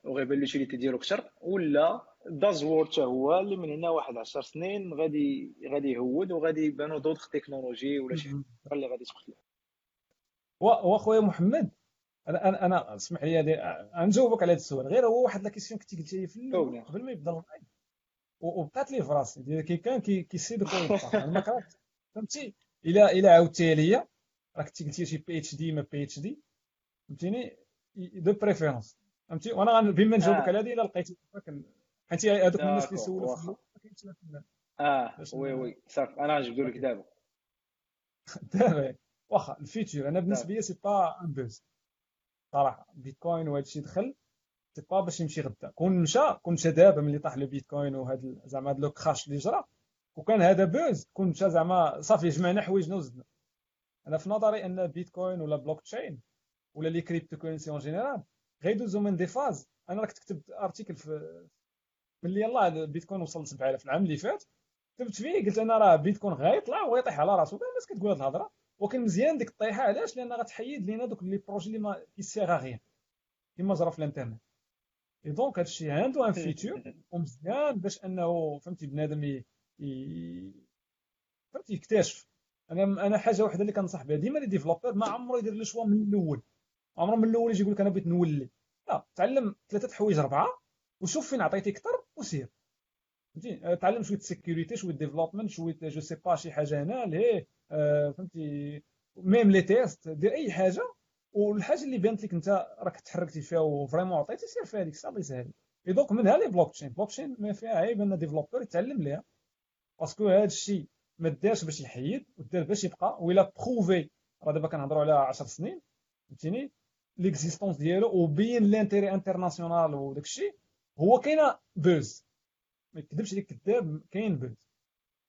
B: وغيبان l'utilité ديالو أكثر ولا دازوور حتى هو اللي من هنا واحد 10 سنين غادي غادي يهود وغادي يبانو d'autres technologies ولا شي حاجة اللي غادي تبقى
A: واخويا محمد أنا أنا أنا اسمح لي غنجاوبك على هذا السؤال. غير هو واحد la question كنتي قلتي لي في قبل ما يبدا ال live. وبقات لي في راسي كي كان كيسيدك ما كرهتش فهمتي؟ الا الا عاودتيها ليا راك كنتي قلتي شي بي اتش دي ما بي اتش دي فهمتيني؟ de préférence فهمتي؟ وأنا بما نجاوبك
D: آه.
A: على هذه إلا لقيت حيت هذوك الناس اللي سولوا في ما.
D: آه
A: oui
D: oui. صافي. أنا غنجبدو لك دابا
A: دابا. واخا ال future. أنا بالنسبة لي c'est pas un buzz صراحة. بيتكوين وهذا الشيء دخل. c'est pas باش يمشي غدا. كون مشى كون مشى دابا ملي طاح le Bitcoin وهذا زعما هذا le crash اللي جرى وكان هذا buzz كون مشى زعما صافي جمعنا حوايجنا وزدنا. أنا في نظري أن بيتكوين ولا بلوك تشين ولا les crypto-currencies en général غيدوزو من des phases أنا راك كتبت article في ملي يلاه البيتكوين وصل ل 7000 العام اللي فات كتبت فيه قلت أنا راه بيتكوين غيطلع ويطيح على راسو. الناس كتقول هاد الهضرة. ولكن مزيان ديك الطيحة علاش؟ لأن غتحيد لينا دوك les projets اللي ما كيسيغ غيان كما جرى في الإنترنت. et donc هادشي عنده un futur ومزيان باش انه فهمتي بنادم. فهمتي يكتشف. أنا أنا حاجة واحدة اللي كنصح بها. ديما les développeurs ما عمره يدير le choix من الأول. عمره من الأول يجي يقول لك أنا بغيت نولي. لا تعلم ثلاثة حوايج اربعه وشوف فين عطيتي أكثر وسير. فهمتي؟ تعلم شوية sécurité شوية development شوية je sais pas شي حاجة هنا لهيه آه، فهمتي même les tests دير أي حاجة والحاجة اللي بانت لك انت راك تحركتي فيها و vraiment عطيتي سير فيها ديك الساعة الله يسهل. donc منها les blockchain blockchain ما فيها عيب un développeur يتعلم ليها. parce que هذا الشيء ما دارش باش يحيد ودار باش يبقى و la preuve راه دابا كنهضروا على 10 سنين فهمتيني؟ l'existence ديالو وبين l'intérêt international وداك الشيء هو كاينة buzz ما يكذبش عليك كذاب كاين buzz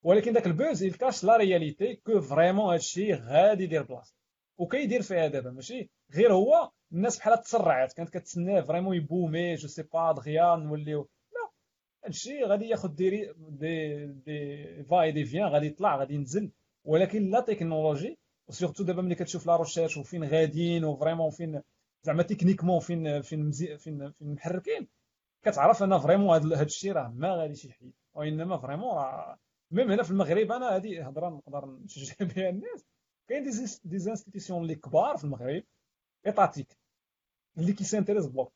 A: ولكن داك ال buzz il cache la réalité que vraiment هادشي غادي يدير بلاصة. وكيدير فيها دابا ماشي؟ غير هو الناس بحال تسرعات كانت كتسناه فريمون يبومي جو سي با دغيا نوليو. لا هادشي غادي ياخذ دي دي دي فاي دي فيان غادي يطلع غادي ينزل. ولكن لا تكنولوجي وسيرتو دابا ملي كتشوف لا روشيرش وفين غاديين وفريمون فين زعما تكنيكمون فين فين مزي فين فين محركين كتعرف ان فريمون هاد الشيء راه ما غاديش يحيد. وإنما فريمون راه même هنا في المغرب أنا هذه هضرة نقدر نشجع بها الناس. كاين des institutions اللي كبار في المغرب étatiques اللي كي s'intéressent block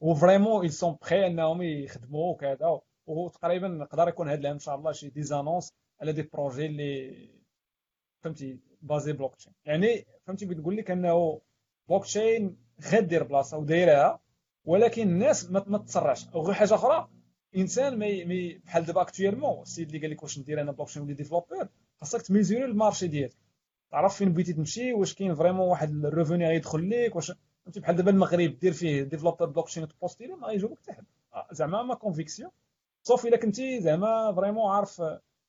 A: و vraiment ils sont prêts إنهم يخدموا وكذا وتقريبا نقدر يكون هذا العام إن شاء الله شي des annonces على des projets اللي فهمتي basés blockchain يعني فهمتي بغيت نقول لك إنه بلوك تشين غدير بلاصة ودايرها ولكن الناس ما تسرعش وغير حاجة أخرى إنسان ما ي- ما ي- بحال دابا actuellement السيد اللي قال لك واش ندير أنا blockchain و les développeurs خاصك ت mesurer ال marché ديالك. تعرف فين بغيتي تمشي؟ واش كاين vraiment واحد ال revenu غيدخل لك واش فهمتي؟ بحال دابا المغرب دير فيه développeur blockchain وت poster ليه ما غيجاوبك حتى حد. آه، زعما ma conviction sauf إلا كنتي زعما vraiment عارف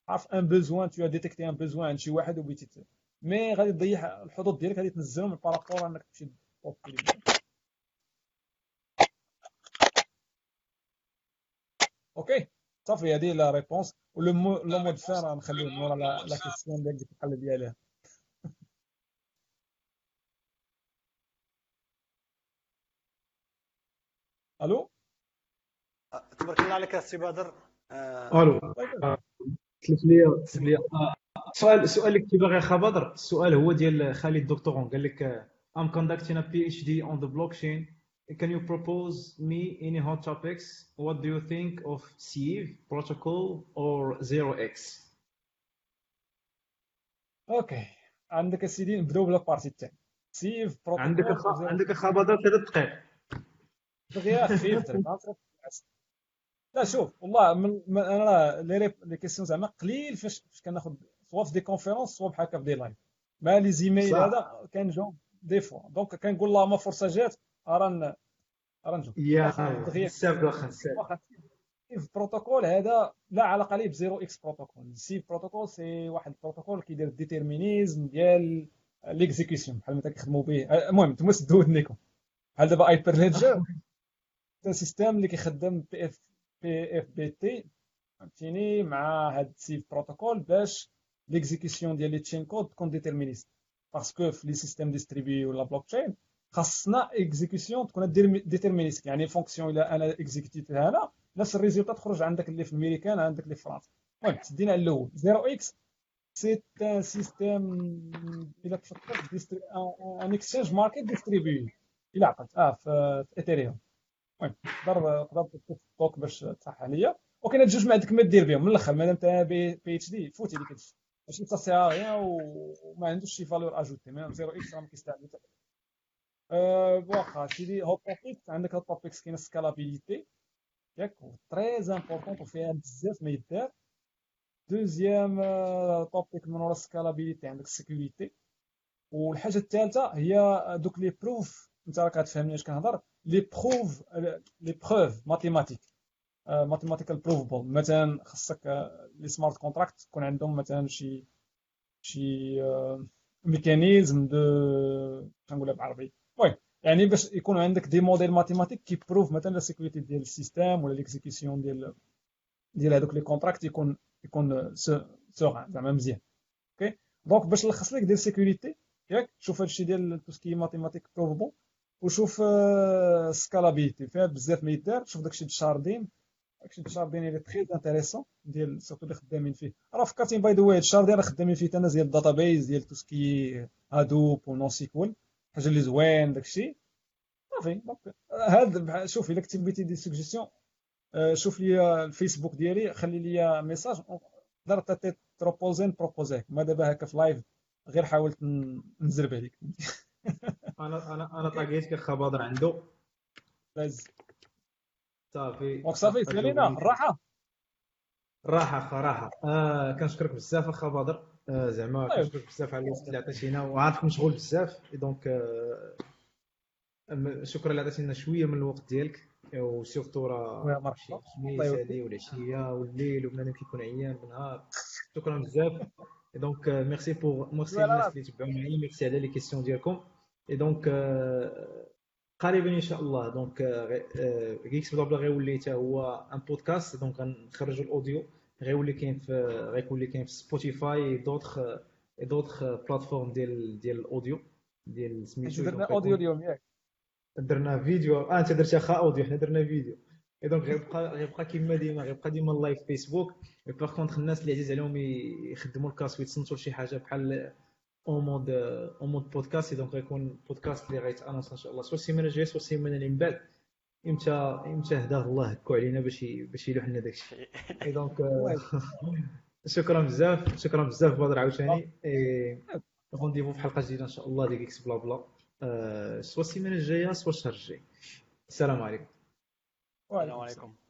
A: عارف un besoin tu détectes un besoin عند شي واحد وبغيتي mais غادي تضيع الحظوظ ديالك غادي تنزلهم par rapport إنك تمشي ت poster. OK صافي هذه la réponse و le mot mot de fin غنخليه مورا la question ديالك ديك الحل ديالها ألو؟
C: تبارك الله عليك السي بدر. آه،
B: ألو.
A: طيب.
B: تلف لي تلف لي. آه، سؤال السؤال اللي كنت باغي أخا بدر. السؤال هو ديال خالد doctorant قال لك آه، I'm conducting a PhD on the blockchain. Can you propose me any hot topics? What do you think of Sieve protocol or 0x
A: OK عندك السيدي نبداو ب la partie الثاني Sieve protocol
B: عندك عندك أخا بدر ثلاث دقائق.
A: دغيا خفيف لا شوف والله من, من أنا les rép- les questions زعما قليل فاش فاش كناخذ soit في des conférences soit بحال هكا في des lives مع les
B: e-mails.
A: هذا كنجاوب des fois donc كنقول اللهم فرصه جات راه راه نجاوب
B: يا بزاف واخا
A: Sieve protocol هذا لا علاقة ليه ب 0x protocol Sieve protocol c'est واحد البروتوكول كيدير ال déterminisme ديال l'exécution بحال ما كيخدموا به. المهم نتوما سدوا ودنيكم بحال دابا Hyperledger system اللي كيخدم بي اف بي اف بي تي فهمتيني مع هاد ال Sieve protocol باش l'exécution ديال les chaincodes تكون déterministe parce que في les systèmes distribués ولا بلوك تشين خاصنا exécution تكون déterministe يعني fonction الا أنا exécut يتها أنا نفس ال résultat تخرج عندك اللي في الميريكان عندك اللي في فرنسا. المهم تدينا على الأول. 0x c'est un système إلى تفكرت un exchange market distribué إلى عقلت آه في ايثيريوم تقدر تقدر توك باش تصح عليا وكاين هاد جوج ما عندك ما دير بهم. من الأخر مادام أنت PhD ديك الشيء. ماشي سا سي وما عندوش شي valeur ajoutée mais 0x راه ما كيستعمل حتى واخا سيدي hot topic عندك hot topics كاين scalabilité ياك très important وفيها بزاف ما يدار. deuxième topic من ورا ال scalabilité عندك ال sécurité والحاجة الثالثه هي دوك les proofs أنت راك غتفهمني اش كنهضر. les proofs les preuves mathématiques mathematical provable مثلا خصك les smart contracts تكون عندهم مثلا شي شي mécanisme de كنقولها بالعربي المهم يعني باش يكون عندك des modèles mathématiques qui prouvent مثلا la sécurité ديال ال système ولا l'exécution ديال ديال هذوك les contrats يكون يكون سوغان زعما مزيان OK donc باش نلخص لك ديال sécurité ياك شوف هادشي ديال tout ce qui mathématique prouvable وشوف scalability فيها بزاف ما يدار شوف داكشي ال sharding داكشي ال sharding اللي très intéressant ديال surtout اللي خدامين فيه راه فكرتيني by the way ال sharding راه خدامين فيه تانا ديال ال databases ديال tout ce qui Hadoop و NoSQL حاجة اللي زوين داكشي صافي donc هاد شوف الا كنتي بغيتي des suggestions شوف لي الفيسبوك ديالي خلي les messages نقدر te proposer ن proposer ك ما دابا هكا في live غير حاولت نزرب عليك
B: أنا أنا أنا طاقيت كخباضر عنده.
A: لاز
B: صافي.
A: صافي سالينا الراحه
B: الراحه اخا راحة. آه كنشكرك بزاف اخا بدر آه زعما
A: طيب.
B: كنشكرك بزاف على الوقت اللي عطيتينا. وعارفك مشغول بزاف. donc آه شكرا اللي عطيتينا شوية من الوقت ديالك. و surtout
A: راه مرحبا.
B: هادي والعشيه والليل وبنادم كيكون عيان بالنهار. شكرا بزاف. donc merci pour
A: merci
B: الناس. اللي تبعوا معايا. ميرسي على les questions ديالكم. et donc قريبا ان شاء الله donc GeeksBlaBla غيولي حتى هو un podcast donc غنخرجوا ال audio غيولي كاين في غيولي كاين في Spotify d'autres d'autres plateformes ديال ديال ال audio ديال سميتو
A: درنا audio اليوم ياك
B: درنا فيديو آه انت درتي اخا audio حنا درنا فيديو et donc غيبقى غيبقى كيما ديما غيبقى ديما ال live Facebook par contre الناس اللي عزيز عليهم يخدموا ال casque ويتصنتوا لشي حاجة بحال en mode en mode podcast donc غيكون بودكاست اللي غيت annonce ان شاء الله soit السيمانه الجايه soit السيمانه اللي من بعد إمتى إمتى هداه الله هكو علينا باش باش يلوح لنا داكشي et donc شكرا بزاف شكرا بزاف بدر عاوتاني rendez-vous في حلقه جديده ان شاء الله ديال GeeksBlaBla سوا السيمانه الجايه سوا الشهر الجاي السلام عليكم
A: وعليكم
C: السلام
A: السلام.
C: عليكم